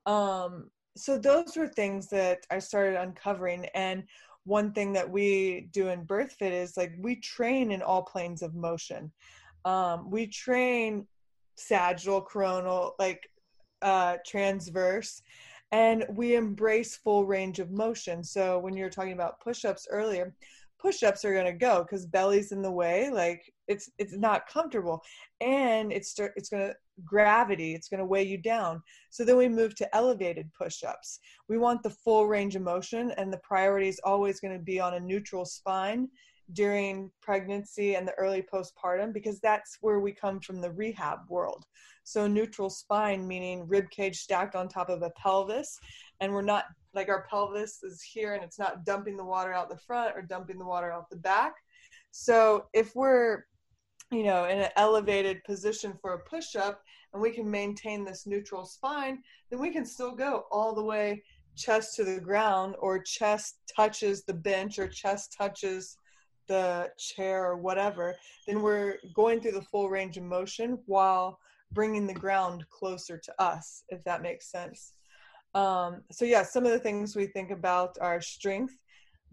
Um, so those were things that i started uncovering and one thing that we do in birthfit is like we train in all planes of motion. Um, we train sagittal coronal like uh, transverse and we embrace full range of motion. So when you're talking about push-ups earlier push-ups are going to go because belly's in the way like it's it's not comfortable. And it's it's going to gravity it's going to weigh you down. So then we move to elevated push-ups. We want the full range of motion and the priority is always going to be on a neutral spine during pregnancy and the early postpartum because that's where we come from the rehab world so neutral spine meaning rib cage stacked on top of a pelvis and we're not like our pelvis is here and it's not dumping the water out the front or dumping the water out the back. So if we're you know in an elevated position for a push up and we can maintain this neutral spine, then we can still go all the way chest to the ground or chest touches the bench or chest touches the chair or whatever, then we're going through the full range of motion while bringing the ground closer to us, if that makes sense. Um, so yeah, some of the things we think about are strength,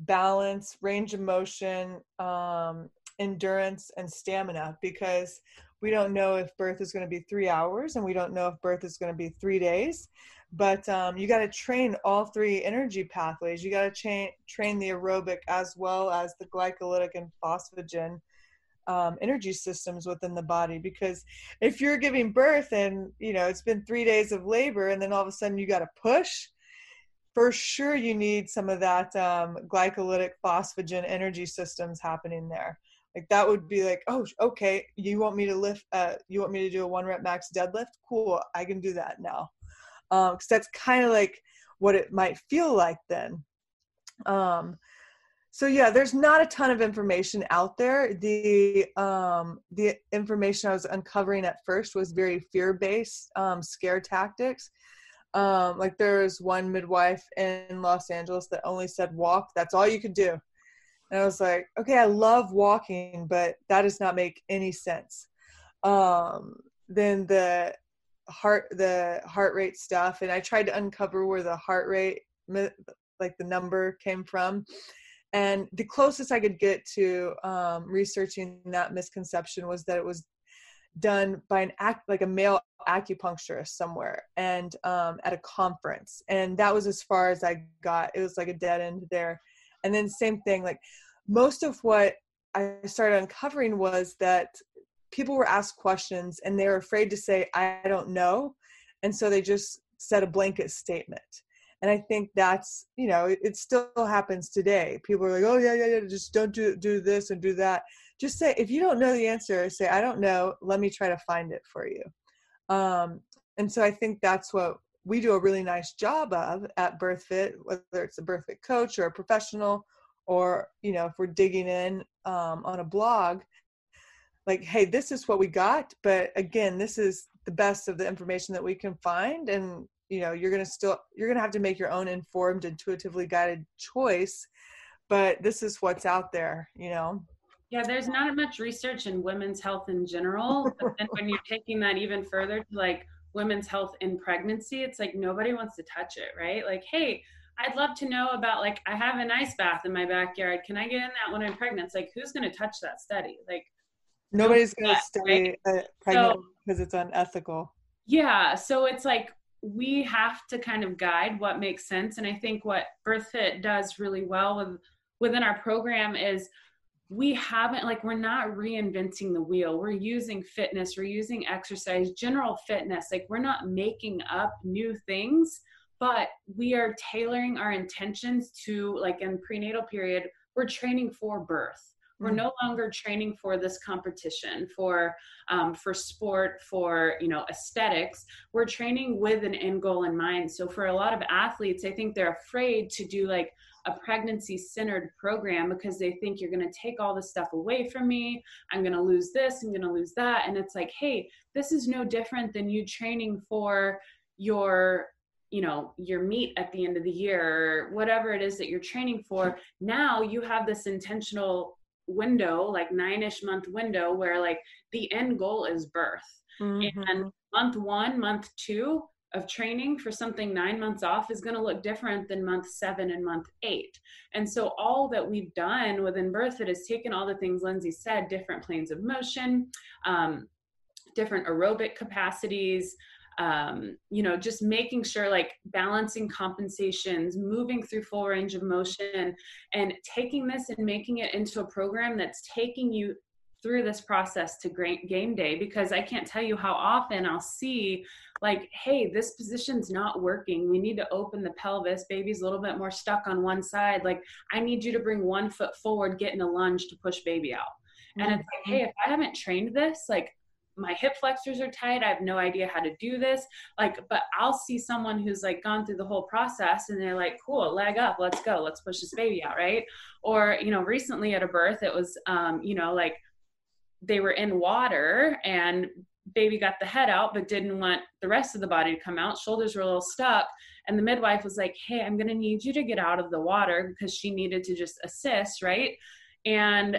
balance, range of motion, um, endurance, and stamina because we don't know if birth is going to be three hours and we don't know if birth is going to be three days. But um, you got to train all three energy pathways. You got to train train the aerobic as well as the glycolytic and phosphagen um, energy systems within the body because if you're giving birth and you know it's been three days of labor and then all of a sudden you got to push for sure you need some of that um, glycolytic phosphagen energy systems happening there like that would be like oh okay you want me to lift uh, you want me to do a one rep max deadlift? Cool i can do that now. Because um, that's kind of like what it might feel like then. Um, so yeah there's not a ton of information out there. The um the information i was uncovering at first was very fear based um scare tactics. Um like there's one midwife in los angeles that only said walk that's all you could do and i was like okay i love walking but that does not make any sense. Um then the heart the heart rate stuff and i tried to uncover where the heart rate like the number came from. And the closest I could get to um, researching that misconception was that it was done by an act like a male acupuncturist somewhere and um, at a conference. And that was as far as i got. It was like a dead end there. And then same thing like most of what i started uncovering was that people were asked questions and they were afraid to say i don't know and so they just said a blanket statement. And i think that's you know it, it, still happens today. People are like oh yeah yeah yeah just don't do do this and do that. Just say if you don't know the answer say i don't know let me try to find it for you um, and so i think that's what we do a really nice job of at birthfit whether it's a birthfit coach or a professional or you know if we're digging in um, on a blog like hey this is what we got but again this is the best of the information that we can find and you know you're going to still you're going to have to make your own informed intuitively guided choice but this is what's out there you know? Yeah there's not much research in women's health in general but then when you're taking that even further to like women's health in pregnancy it's like nobody wants to touch it right? Like hey I'd love to know about like I have an ice bath in my backyard. Can I get in that when I'm pregnant? It's like who's going to touch that study? Like nobody's going to study right? pregnant so, because it's unethical. Yeah, so it's like we have to kind of guide what makes sense and i think what birthfit does really well with within our program is we haven't like we're not reinventing the wheel we're using fitness we're using exercise general fitness like we're not making up new things but we are tailoring our intentions to like in prenatal period we're training for birth we're no longer training for this competition for um, for sport for you know aesthetics we're training with an end goal in mind so for a lot of athletes i think they're afraid to do like a pregnancy centered program because they think you're going to take all this stuff away from me. I'm going to lose this, I'm going to lose that. And it's like, hey, this is no different than you training for your you know your meet at the end of the year whatever it is that you're training for now you have this intentional window like nine-ish month window where like the end goal is birth mm-hmm. and month one month two of training for something nine months off is going to look different than month seven and month eight. And so, all that we've done within BirthFit has taken all the things Lindsay said different planes of motion, um, different aerobic capacities. Um, you know, just making sure like balancing compensations, moving through full range of motion, and taking this and making it into a program that's taking you through this process to game day because I can't tell you how often I'll see like, hey, this position's not working. We need to open the pelvis. Baby's a little bit more stuck on one side. Like, I need you to bring one foot forward, get in a lunge to push baby out. Mm-hmm. And it's like, hey, if I haven't trained this, like my hip flexors are tight. I have no idea how to do this. Like, but I'll see someone who's like gone through the whole process and they're like, cool, leg up, let's go, let's push this baby out, right? Or, you know, recently at a birth, it was, um, you know, like they were in water and baby got the head out but didn't want the rest of the body to come out shoulders were a little stuck and the midwife was like hey i'm going to need you to get out of the water because she needed to just assist right and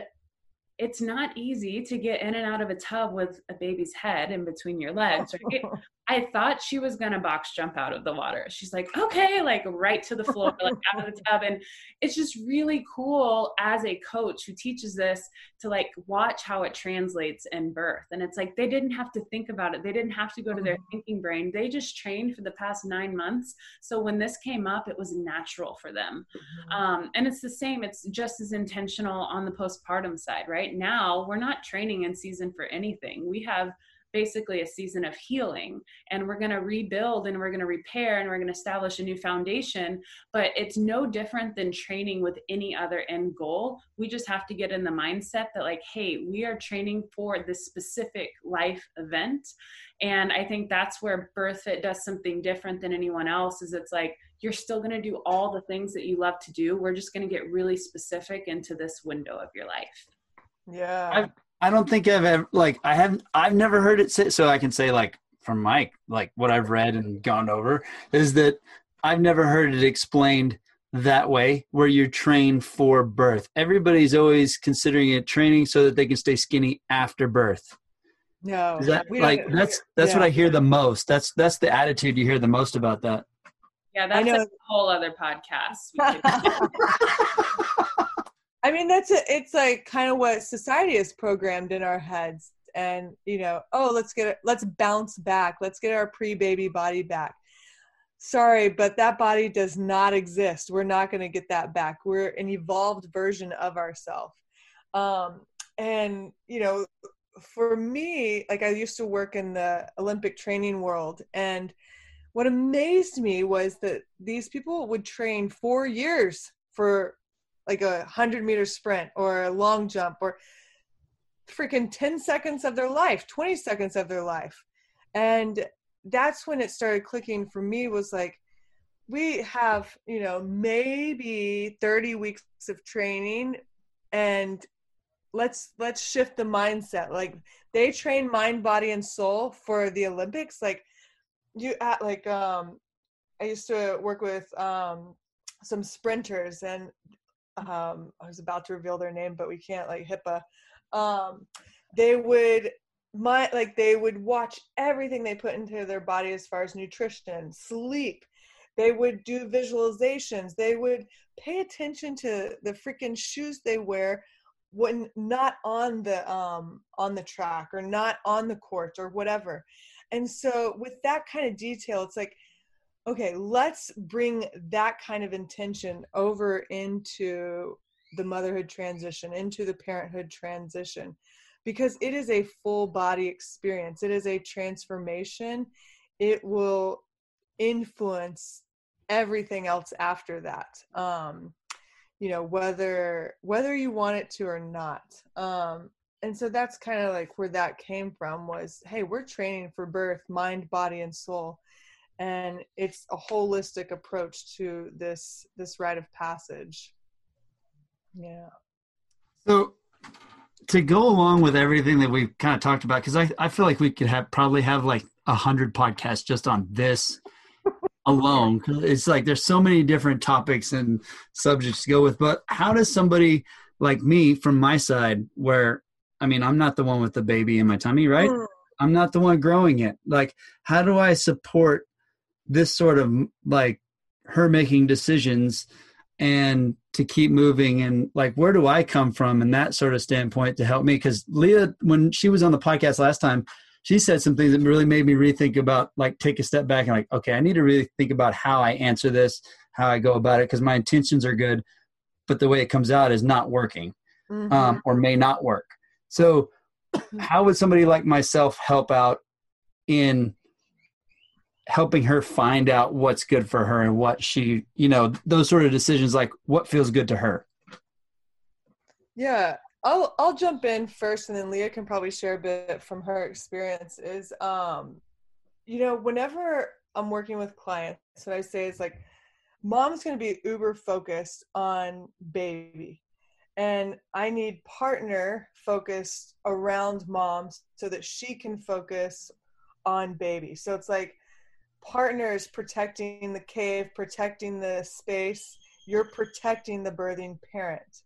it's not easy to get in and out of a tub with a baby's head in between your legs right I thought she was gonna box jump out of the water. She's like, okay, like right to the floor, like out of the tub. And it's just really cool as a coach who teaches this to like watch how it translates in birth. And it's like they didn't have to think about it. They didn't have to go to their mm-hmm. thinking brain. They just trained for the past nine months. So when this came up, it was natural for them. Mm-hmm. Um, and it's the same, it's just as intentional on the postpartum side, right? Now we're not training in season for anything. We have basically a season of healing. And we're going to rebuild and we're going to repair and we're going to establish a new foundation but it's no different than training with any other end goal. We just have to get in the mindset that like hey we are training for this specific life event. And i think that's where birthfit does something different than anyone else is it's like you're still going to do all the things that you love to do. We're just going to get really specific into this window of your life. Yeah. I've, I don't think I've ever like I haven't I've never heard it say so I can say like from Mike like what I've read and gone over is that I've never heard it explained that way where you're trained for birth. Everybody's always considering it training so that they can stay skinny after birth. No. Is that like that's that's yeah. what I hear the most. That's that's the attitude you hear the most about that. Yeah, that's a whole other podcast. I mean, that's a, it's like kind of what society has programmed in our heads. And, you know, oh, let's get let's bounce back. Let's get our pre baby body back. Sorry, but that body does not exist. We're not going to get that back. We're an evolved version of ourselves. Um, and, you know, for me, like I used to work in the Olympic training world, and what amazed me was that these people would train four years for like a hundred meter sprint or a long jump or freaking 10 seconds of their life 20 seconds of their life. And that's when it started clicking for me was like we have you know maybe 30 weeks of training and let's let's shift the mindset. Like they train mind body and soul for the olympics. Like you at like um i used to work with um some sprinters and um, I was about to reveal their name, but we can't like HIPAA. Um, they would my like they would watch everything they put into their body as far as nutrition, sleep. They would do visualizations. They would pay attention to the freaking shoes they wear when not on the um on the track or not on the court or whatever. And so with that kind of detail, it's like okay, let's bring that kind of intention over into the motherhood transition, into the parenthood transition, because it is a full body experience. It is a transformation. It will influence everything else after that. Um, you know whether whether you want it to or not um and so that's kind of like where that came from was hey we're training for birth mind body and soul and it's a holistic approach to this this rite of passage. Yeah. So to go along with everything that we've kind of talked about because I, I feel like we could have probably have like a hundred podcasts just on this alone it's like there's so many different topics and subjects to go with but how does somebody like me from my side where i mean i'm not the one with the baby in my tummy right? Mm. i'm not the one growing it. Like how do i support this sort of like her making decisions and to keep moving and like where do i come from and that sort of standpoint to help me? Because leah when she was on the podcast last time she said some things that really made me rethink about like take a step back and like okay i need to really think about how i answer this how i go about it because my intentions are good but the way it comes out is not working mm-hmm. um, or may not work. So how would somebody like myself help out in helping her find out what's good for her and what she you know those sort of decisions like what feels good to her yeah I'll I'll jump in first, and then Leah can probably share a bit from her experience. Is um, you know, whenever I'm working with clients, what I say is like, mom's going to be uber focused on baby, and I need partner focused around mom so that she can focus on baby. So it's like partners protecting the cave, protecting the space. You're protecting the birthing parent.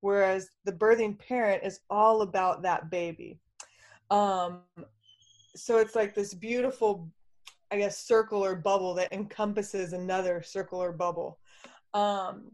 Whereas the birthing parent is all about that baby. Um, so it's like this beautiful i guess circle or bubble that encompasses another circle or bubble. Um,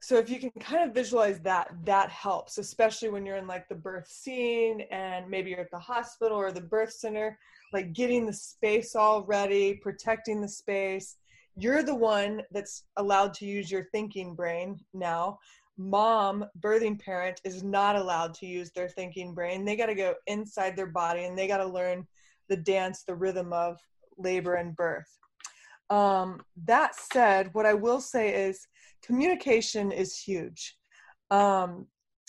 so if you can kind of visualize that that helps especially when you're in like the birth scene and maybe you're at the hospital or the birth center like getting the space all ready protecting the space. You're the one that's allowed to use your thinking brain now. Mom birthing parent is not allowed to use their thinking brain. They got to go inside their body and they got to learn the dance the rhythm of labor and birth. Um, that said what i will say is communication is huge. Um,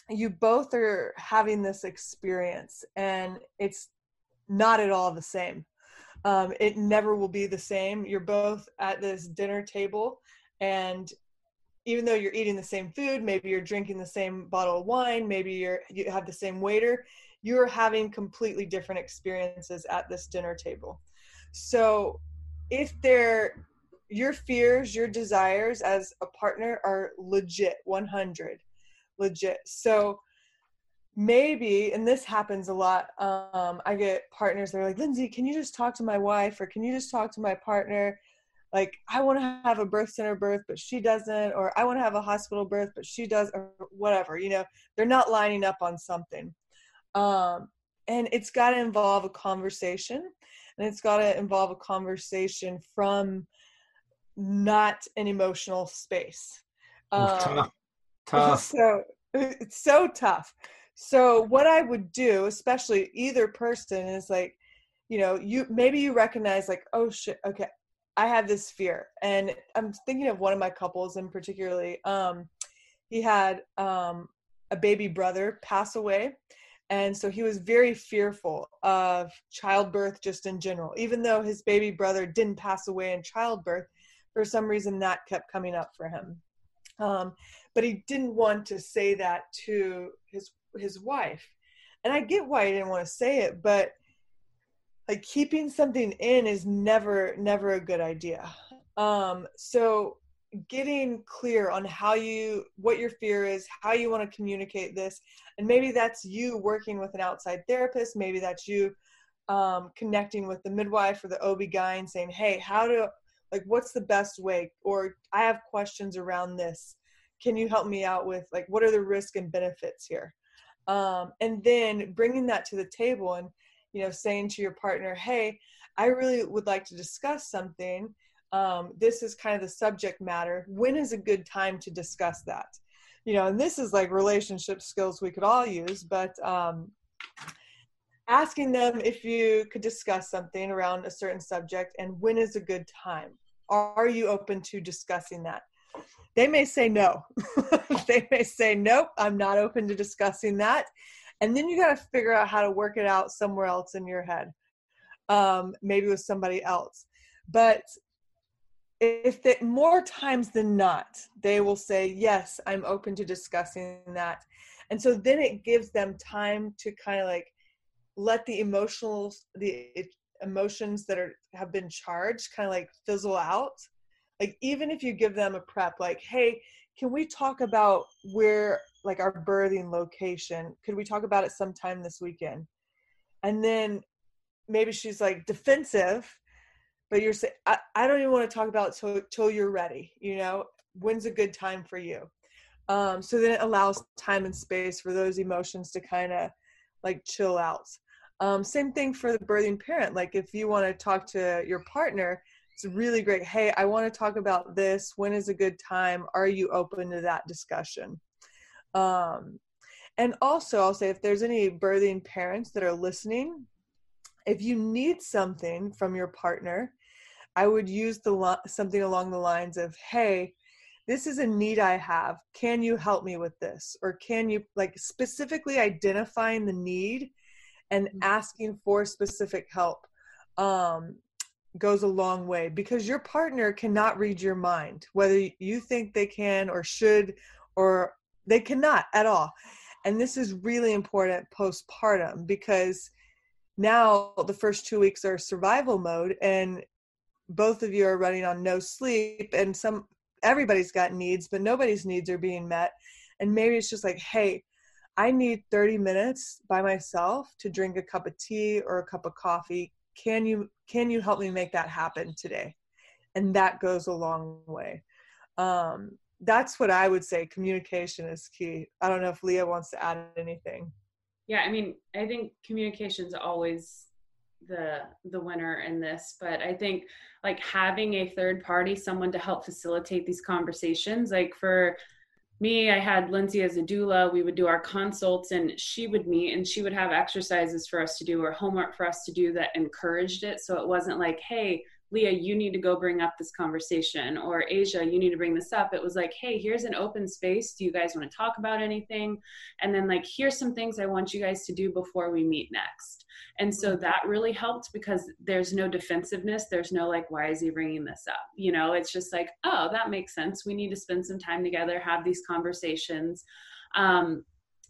you both are having this experience and it's not at all the same um, it never will be the same you're both at this dinner table and even though you're eating the same food, maybe you're drinking the same bottle of wine, maybe you're you have the same waiter, you're having completely different experiences at this dinner table. So if they're your fears, your desires as a partner are legit 100 legit. So maybe and this happens a lot um, i get partners they're like lindsay can you just talk to my wife or can you just talk to my partner like I want to have a birth center birth, but she doesn't, or I want to have a hospital birth, but she does, or whatever. You know, they're not lining up on something, um, and it's got to involve a conversation, and it's got to involve a conversation from not an emotional space. Um, tough. tough. So it's so tough. So what I would do, especially either person, is like, you know, you maybe you recognize like, oh shit, okay, I have this fear, and I'm thinking of one of my couples in particularly. Um, he had um, a baby brother pass away, and so he was very fearful of childbirth just in general. Even though his baby brother didn't pass away in childbirth, for some reason that kept coming up for him. Um, but he didn't want to say that to his his wife, and I get why he didn't want to say it, but like keeping something in is never never a good idea. Um so getting clear on how you what your fear is how you want to communicate this and maybe that's you working with an outside therapist maybe that's you um, connecting with the midwife or the OB guy and saying hey how to like what's the best way? Or i have questions around this. Can you help me out with like what are the risk and benefits here um, and then bringing that to the table and you know saying to your partner hey i really would like to discuss something um, this is kind of the subject matter when is a good time to discuss that? You know and this is like relationship skills we could all use but um, asking them if you could discuss something around a certain subject and when is a good time. Are you open to discussing that they may say no. they may say, nope, I'm not open to discussing that. And then you got to figure out how to work it out somewhere else in your head, um, maybe with somebody else. But if they, more times than not, they will say, yes, I'm open to discussing that. And so then it gives them time to kind of like let the emotional, the emotions that are have been charged kind of like fizzle out like even if you give them a prep like hey can we talk about where like our birthing location? Could we talk about it sometime this weekend? And then maybe she's like defensive but you're saying I, don't even want to talk about it till, till you're ready you know? When's a good time for you? Um, so then it allows time and space for those emotions to kind of like chill out. Um, same thing for the birthing parent like if you want to talk to your partner it's really great. Hey, I want to talk about this. When is a good time? Are you open to that discussion? Um, and also, I'll say if there's any birthing parents that are listening, if you need something from your partner, I would use the lo- something along the lines of, "Hey, this is a need I have. Can you help me with this?" Or can you like specifically identifying the need and mm-hmm. asking for specific help. Um, goes a long way because your partner cannot read your mind, whether you think they can or should, or they cannot at all. And this is really important postpartum because now the first two weeks are survival mode and both of you are running on no sleep and some everybody's got needs but nobody's needs are being met and maybe it's just like hey i need 30 minutes by myself to drink a cup of tea or a cup of coffee can you can you help me make that happen today? And that goes a long way. Um, that's what i would say. Communication is key. I don't know if leah wants to add anything. Yeah i mean i think communication is always the the winner in this but i think like having a third party someone to help facilitate these conversations like for me, I had Lindsay as a doula. We would do our consults and she would meet and she would have exercises for us to do or homework for us to do that encouraged it. So it wasn't like, hey, Leah, you need to go bring up this conversation, or Asia, you need to bring this up. It was like, hey, here's an open space. Do you guys want to talk about anything? And then, like, here's some things I want you guys to do before we meet next. And so that really helped because there's no defensiveness. There's no, like, why is he bringing this up? You know, it's just like, oh, that makes sense. We need to spend some time together, have these conversations. Um,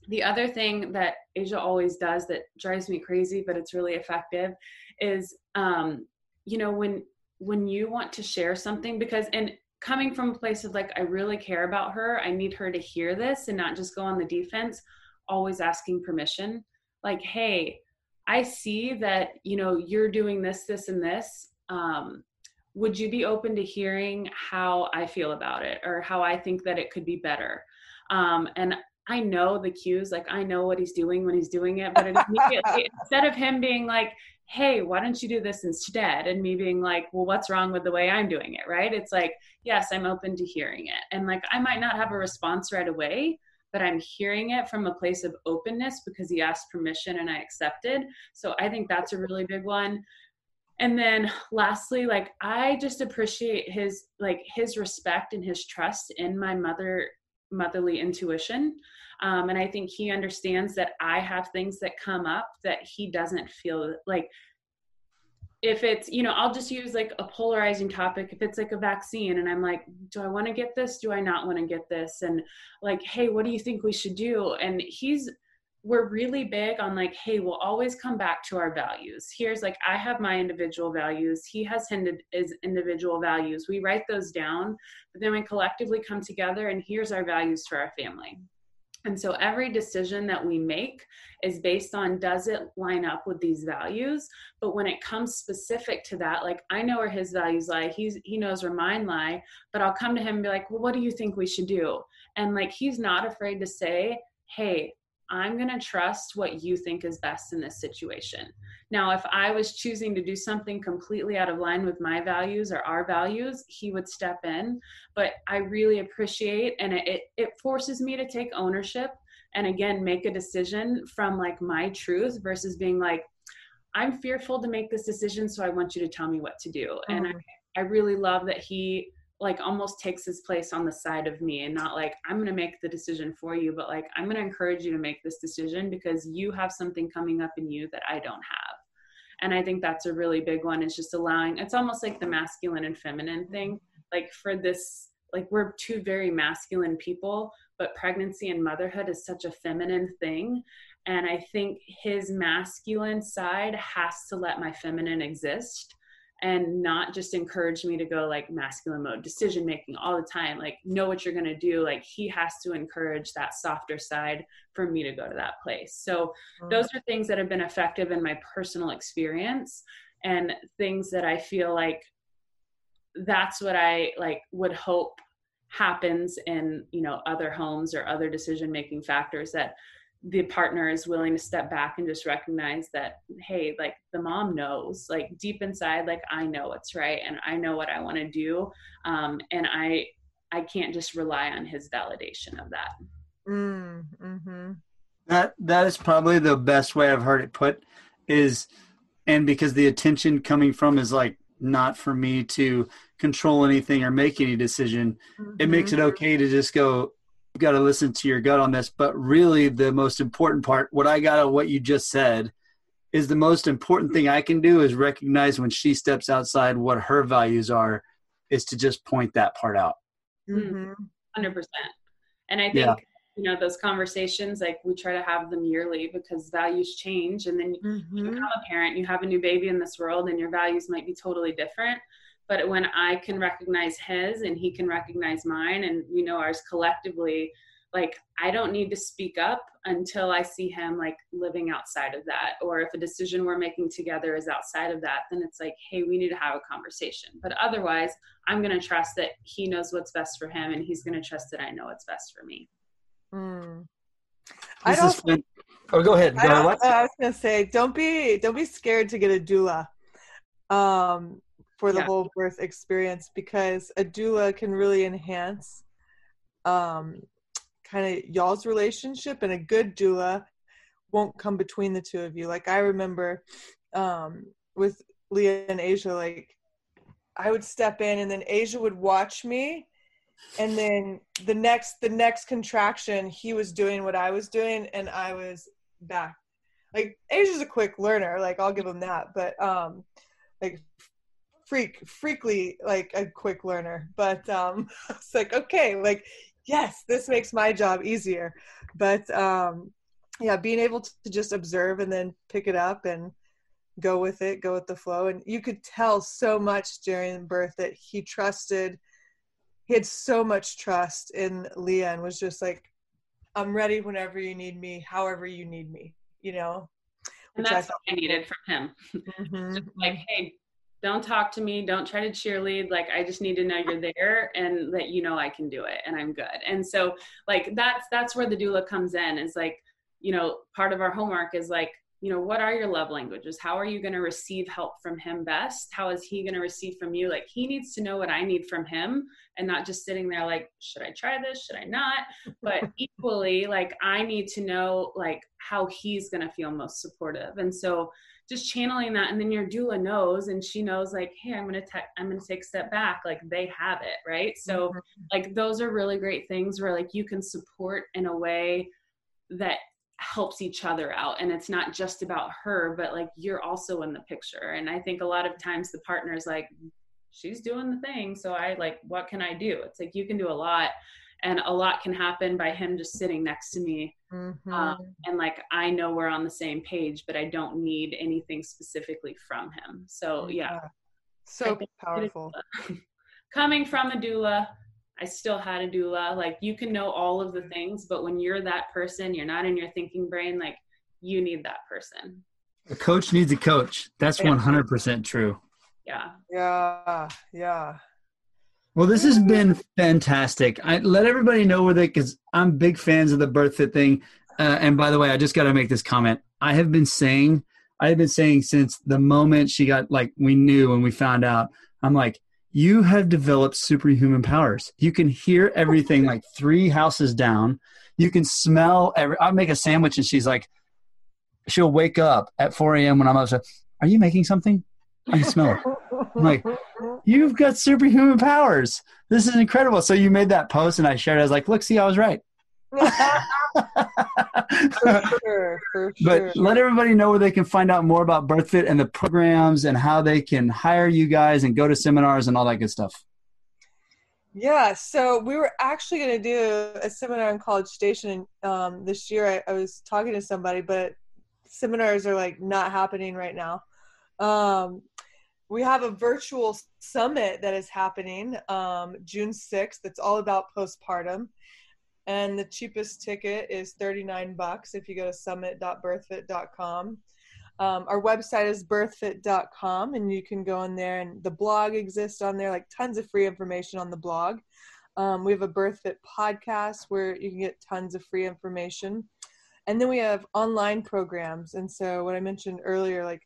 the other thing that Asia always does that drives me crazy, but it's really effective is, um, you know, when when you want to share something because and coming from a place of like i really care about her i need her to hear this and not just go on the defense always asking permission. Like hey i see that you know you're doing this this and this um, would you be open to hearing how i feel about it or how i think that it could be better? Um, and i know the cues like i know what he's doing when he's doing it but instead of him being like hey, why don't you do this instead? And me being like, well, what's wrong with the way I'm doing it, right? It's like, yes, I'm open to hearing it. And like, I might not have a response right away, but I'm hearing it from a place of openness because he asked permission and I accepted. So I think that's a really big one. And then lastly, like I just appreciate his like his respect and his trust in my mother motherly intuition. Um, and I think he understands that I have things that come up that he doesn't feel like if it's you know i'll just use like a polarizing topic. If it's like a vaccine and i'm like do i want to get this? Do i not want to get this? And like hey what do you think we should do? And he's we're really big on like hey we'll always come back to our values. Here's like i have my individual values. He has his individual values. We write those down but then we collectively come together and here's our values for our family and so every decision that we make is based on does it line up with these values? But when it comes specific to that, like I know where his values lie, he's he knows where mine lie, but I'll come to him and be like, well, what do you think we should do? And like he's not afraid to say, hey, I'm to trust what you think is best in this situation. Now, if I was choosing to do something completely out of line with my values or our values, he would step in. But I really appreciate and it, it forces me to take ownership and again make a decision from like my truth versus being like, I'm fearful to make this decision, so I want you to tell me what to do. Mm-hmm. And I, I really love that he like almost takes his place on the side of me and not like i'm going to make the decision for you but like i'm going to encourage you to make this decision because you have something coming up in you that i don't have and i think that's a really big one is just allowing it's almost like the masculine and feminine thing. Like for this like we're two very masculine people but pregnancy and motherhood is such a feminine thing. And i think his masculine side has to let my feminine exist and not just encourage me to go like masculine mode decision making all the time like know what you're going to do like he has to encourage that softer side for me to go to that place so mm-hmm. those are things that have been effective in my personal experience and things that i feel like that's what i like would hope happens in you know other homes or other decision making factors that the partner is willing to step back and just recognize that hey like the mom knows like deep inside like i know what's right and i know what i want to do um, and i i can't just rely on his validation of that mm, hmm that that is probably the best way i've heard it put is and because the attention coming from is like not for me to control anything or make any decision mm-hmm. it makes it mm-hmm. okay to just go you got to listen to your gut on this. But really, the most important part, what I got of what you just said, is the most important thing I can do is recognize when she steps outside what her values are, is to just point that part out. Mm-hmm. 100%. And I think, yeah. you know, those conversations, like we try to have them yearly because values change. And then mm-hmm. you become a parent, you have a new baby in this world, and your values might be totally different but when i can recognize his and he can recognize mine and we know ours collectively like i don't need to speak up until i see him like living outside of that or if a decision we're making together is outside of that then it's like hey we need to have a conversation but otherwise i'm going to trust that he knows what's best for him and he's going to trust that i know what's best for me mm. I don't, oh, go ahead. Go I, I was gonna say, don't be don't be scared to get a doula. Um, for the yeah. whole birth experience because a doula can really enhance um, kind of y'all's relationship and a good doula won't come between the two of you like i remember um, with leah and asia like i would step in and then asia would watch me and then the next the next contraction he was doing what i was doing and i was back like asia's a quick learner like i'll give him that but um like freak freakly like a quick learner but um it's like okay like yes this makes my job easier but um yeah being able to just observe and then pick it up and go with it go with the flow and you could tell so much during birth that he trusted he had so much trust in leah and was just like i'm ready whenever you need me however you need me you know and that's I what I needed from him. Mm-hmm. like, hey, don't talk to me don't try to cheerlead like i just need to know you're there and that you know i can do it and i'm good. And so like that's that's where the doula comes in is like you know part of our homework is like you know what are your love languages? How are you going to receive help from him best? How is he going to receive from you? Like he needs to know what i need from him and not just sitting there like should i try this? Should i not? But equally like i need to know like how he's going to feel most supportive. And so just channeling that. And then your doula knows and she knows like hey i'm gonna te- i'm gonna take a step back like they have it right? So mm-hmm. like those are really great things where like you can support in a way that helps each other out. And it's not just about her but like you're also in the picture. And i think a lot of times the partner is like she's doing the thing so i like what can i do? It's like you can do a lot and a lot can happen by him just sitting next to me mm-hmm. um, and like i know we're on the same page but i don't need anything specifically from him. So yeah, yeah. so powerful. coming from a doula i still had a doula. Like you can know all of the things but when you're that person you're not in your thinking brain like you need that person. A coach needs a coach. That's 100% true. Yeah. Yeah yeah well, this has been fantastic. I let everybody know where they because I'm big fans of the BirthFit thing. Uh, and by the way, I just got to make this comment. I have been saying, I have been saying since the moment she got like we knew and we found out. I'm like, you have developed superhuman powers. You can hear everything like three houses down. You can smell every. I'll make a sandwich and she's like, she'll wake up at 4 a.m. when I'm upset. Are you making something? I can smell it. I'm like, you've got superhuman powers. This is incredible. So you made that post and I shared it. I was like, look, see, I was right. for sure, for but sure. let everybody know where they can find out more about BirthFit and the programs and how they can hire you guys and go to seminars and all that good stuff. Yeah, so we were actually going to do a seminar in College Station um, this year. I, I was talking to somebody, but seminars are like not happening right now. Um, we have a virtual summit that is happening um, June 6th. It's all about postpartum. And the cheapest ticket is 39 bucks if you go to summit.birthfit.com. Um, our website is birthfit.com, and you can go in there, and the blog exists on there, like tons of free information on the blog. Um, we have a BirthFit podcast where you can get tons of free information. And then we have online programs. And so, what I mentioned earlier, like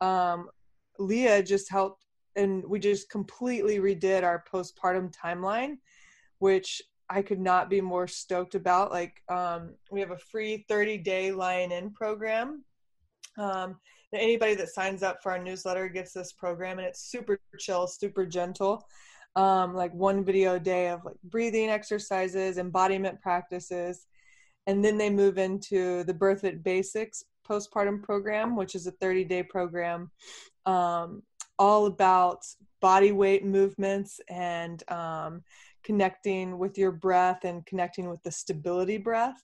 um, Leah just helped, and we just completely redid our postpartum timeline, which I could not be more stoked about. Like, um, we have a free 30 day lying in program um, anybody that signs up for our newsletter gets this program, and it's super chill, super gentle. Um, like one video a day of like breathing exercises, embodiment practices, and then they move into the BirthFit Basics postpartum program, which is a 30 day program, um, all about body weight movements and um, connecting with your breath and connecting with the stability breath,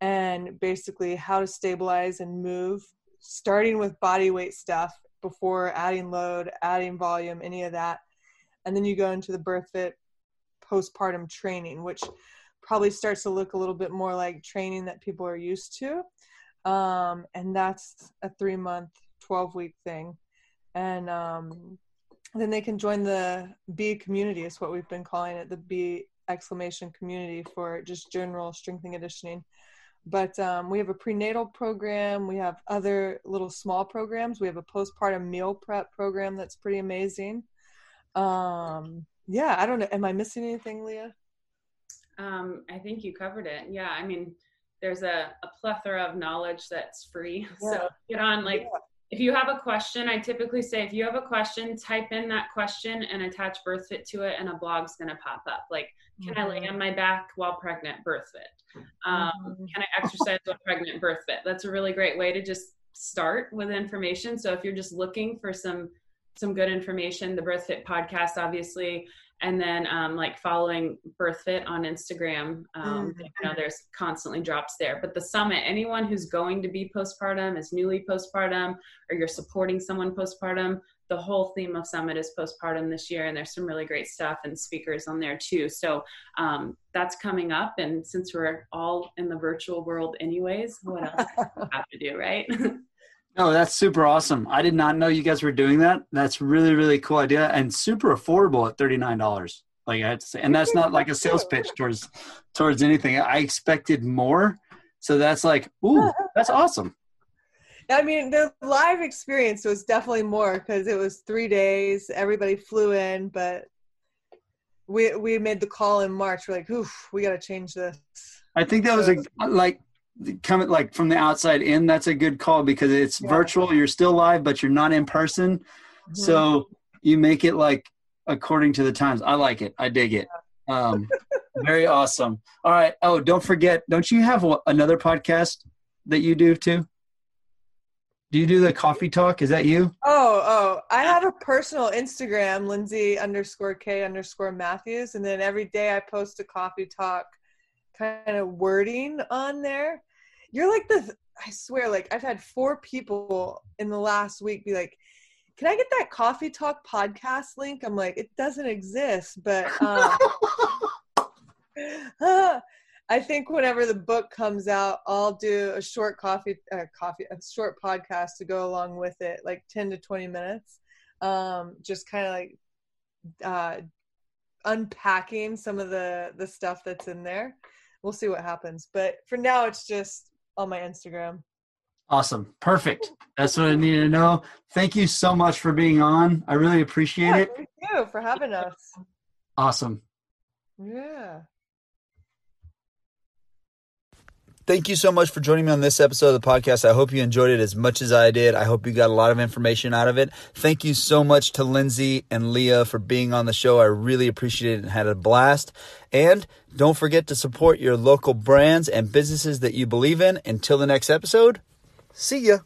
and basically how to stabilize and move starting with body weight stuff before adding load, adding volume, any of that. And then you go into the BirthFit postpartum training, which probably starts to look a little bit more like training that people are used to. Um, and that's a three month, 12 week thing. And um, then they can join the B community, is what we've been calling it the B exclamation community for just general strength and conditioning. But um, we have a prenatal program. We have other little small programs. We have a postpartum meal prep program that's pretty amazing. Um, yeah i don't know. Am i missing anything leah? Um, i think you covered it. Yeah i mean there's a, a plethora of knowledge that's free Yeah. so get on like Yeah. if you have a question i typically say if you have a question type in that question and attach birthfit to it and a blog's going to pop up like can i lay Mhm. on my back while pregnant birthfit um, Mhm. can I exercise while pregnant BirthFit. That's a really great way to just start with information. So if you're just looking for some some good information, the BirthFit podcast, obviously, and then um, like following BirthFit on Instagram, um, Mhm. you know, there's constantly drops there. But the summit, anyone who's going to be postpartum, is newly postpartum, or you're supporting someone postpartum, the whole theme of summit is postpartum this year, and there's some really great stuff and speakers on there too. So um, that's coming up, and since we're all in the virtual world anyways, what else do we have to do, right? No, that's super awesome. I did not know you guys were doing that. That's really, really cool idea and super affordable at thirty nine dollars. Like I had to say, and that's not like a sales pitch towards towards anything. I expected more, so that's like, ooh, that's awesome. I mean, the live experience was definitely more because it was three days. Everybody flew in, but we we made the call in March. We're like, oof, we got to change this. I think that was a like coming like from the outside in. That's a good call because it's Yeah. virtual. You're still live, but you're not in person. Mm-hmm. So you make it like according to the times. I like it. I dig it. Um, very awesome. All right. Oh, don't forget. Don't you have another podcast that you do too? Do you do the coffee talk? Is that you? Oh, oh, I have a personal Instagram, Lindsay underscore K underscore Matthews, and then every day I post a coffee talk kind of wording on there. You're like the, I swear, like I've had four people in the last week be like, "Can I get that coffee talk podcast link?" I'm like, it doesn't exist, but um, I think whenever the book comes out, I'll do a short coffee, uh, coffee, a short podcast to go along with it, like ten to twenty minutes. Um, just kind of like uh, unpacking some of the the stuff that's in there. We'll see what happens, but for now, it's just on my Instagram. Awesome. Perfect. That's what I needed to know. Thank you so much for being on. I really appreciate Yeah, it. thank you for having us. Awesome. Yeah. Thank you so much for joining me on this episode of the podcast. I hope you enjoyed it as much as I did. I hope you got a lot of information out of it. Thank you so much to Lindsay and Leah for being on the show. I really appreciate it and had a blast. And don't forget to support your local brands and businesses that you believe in. Until the next episode, see ya.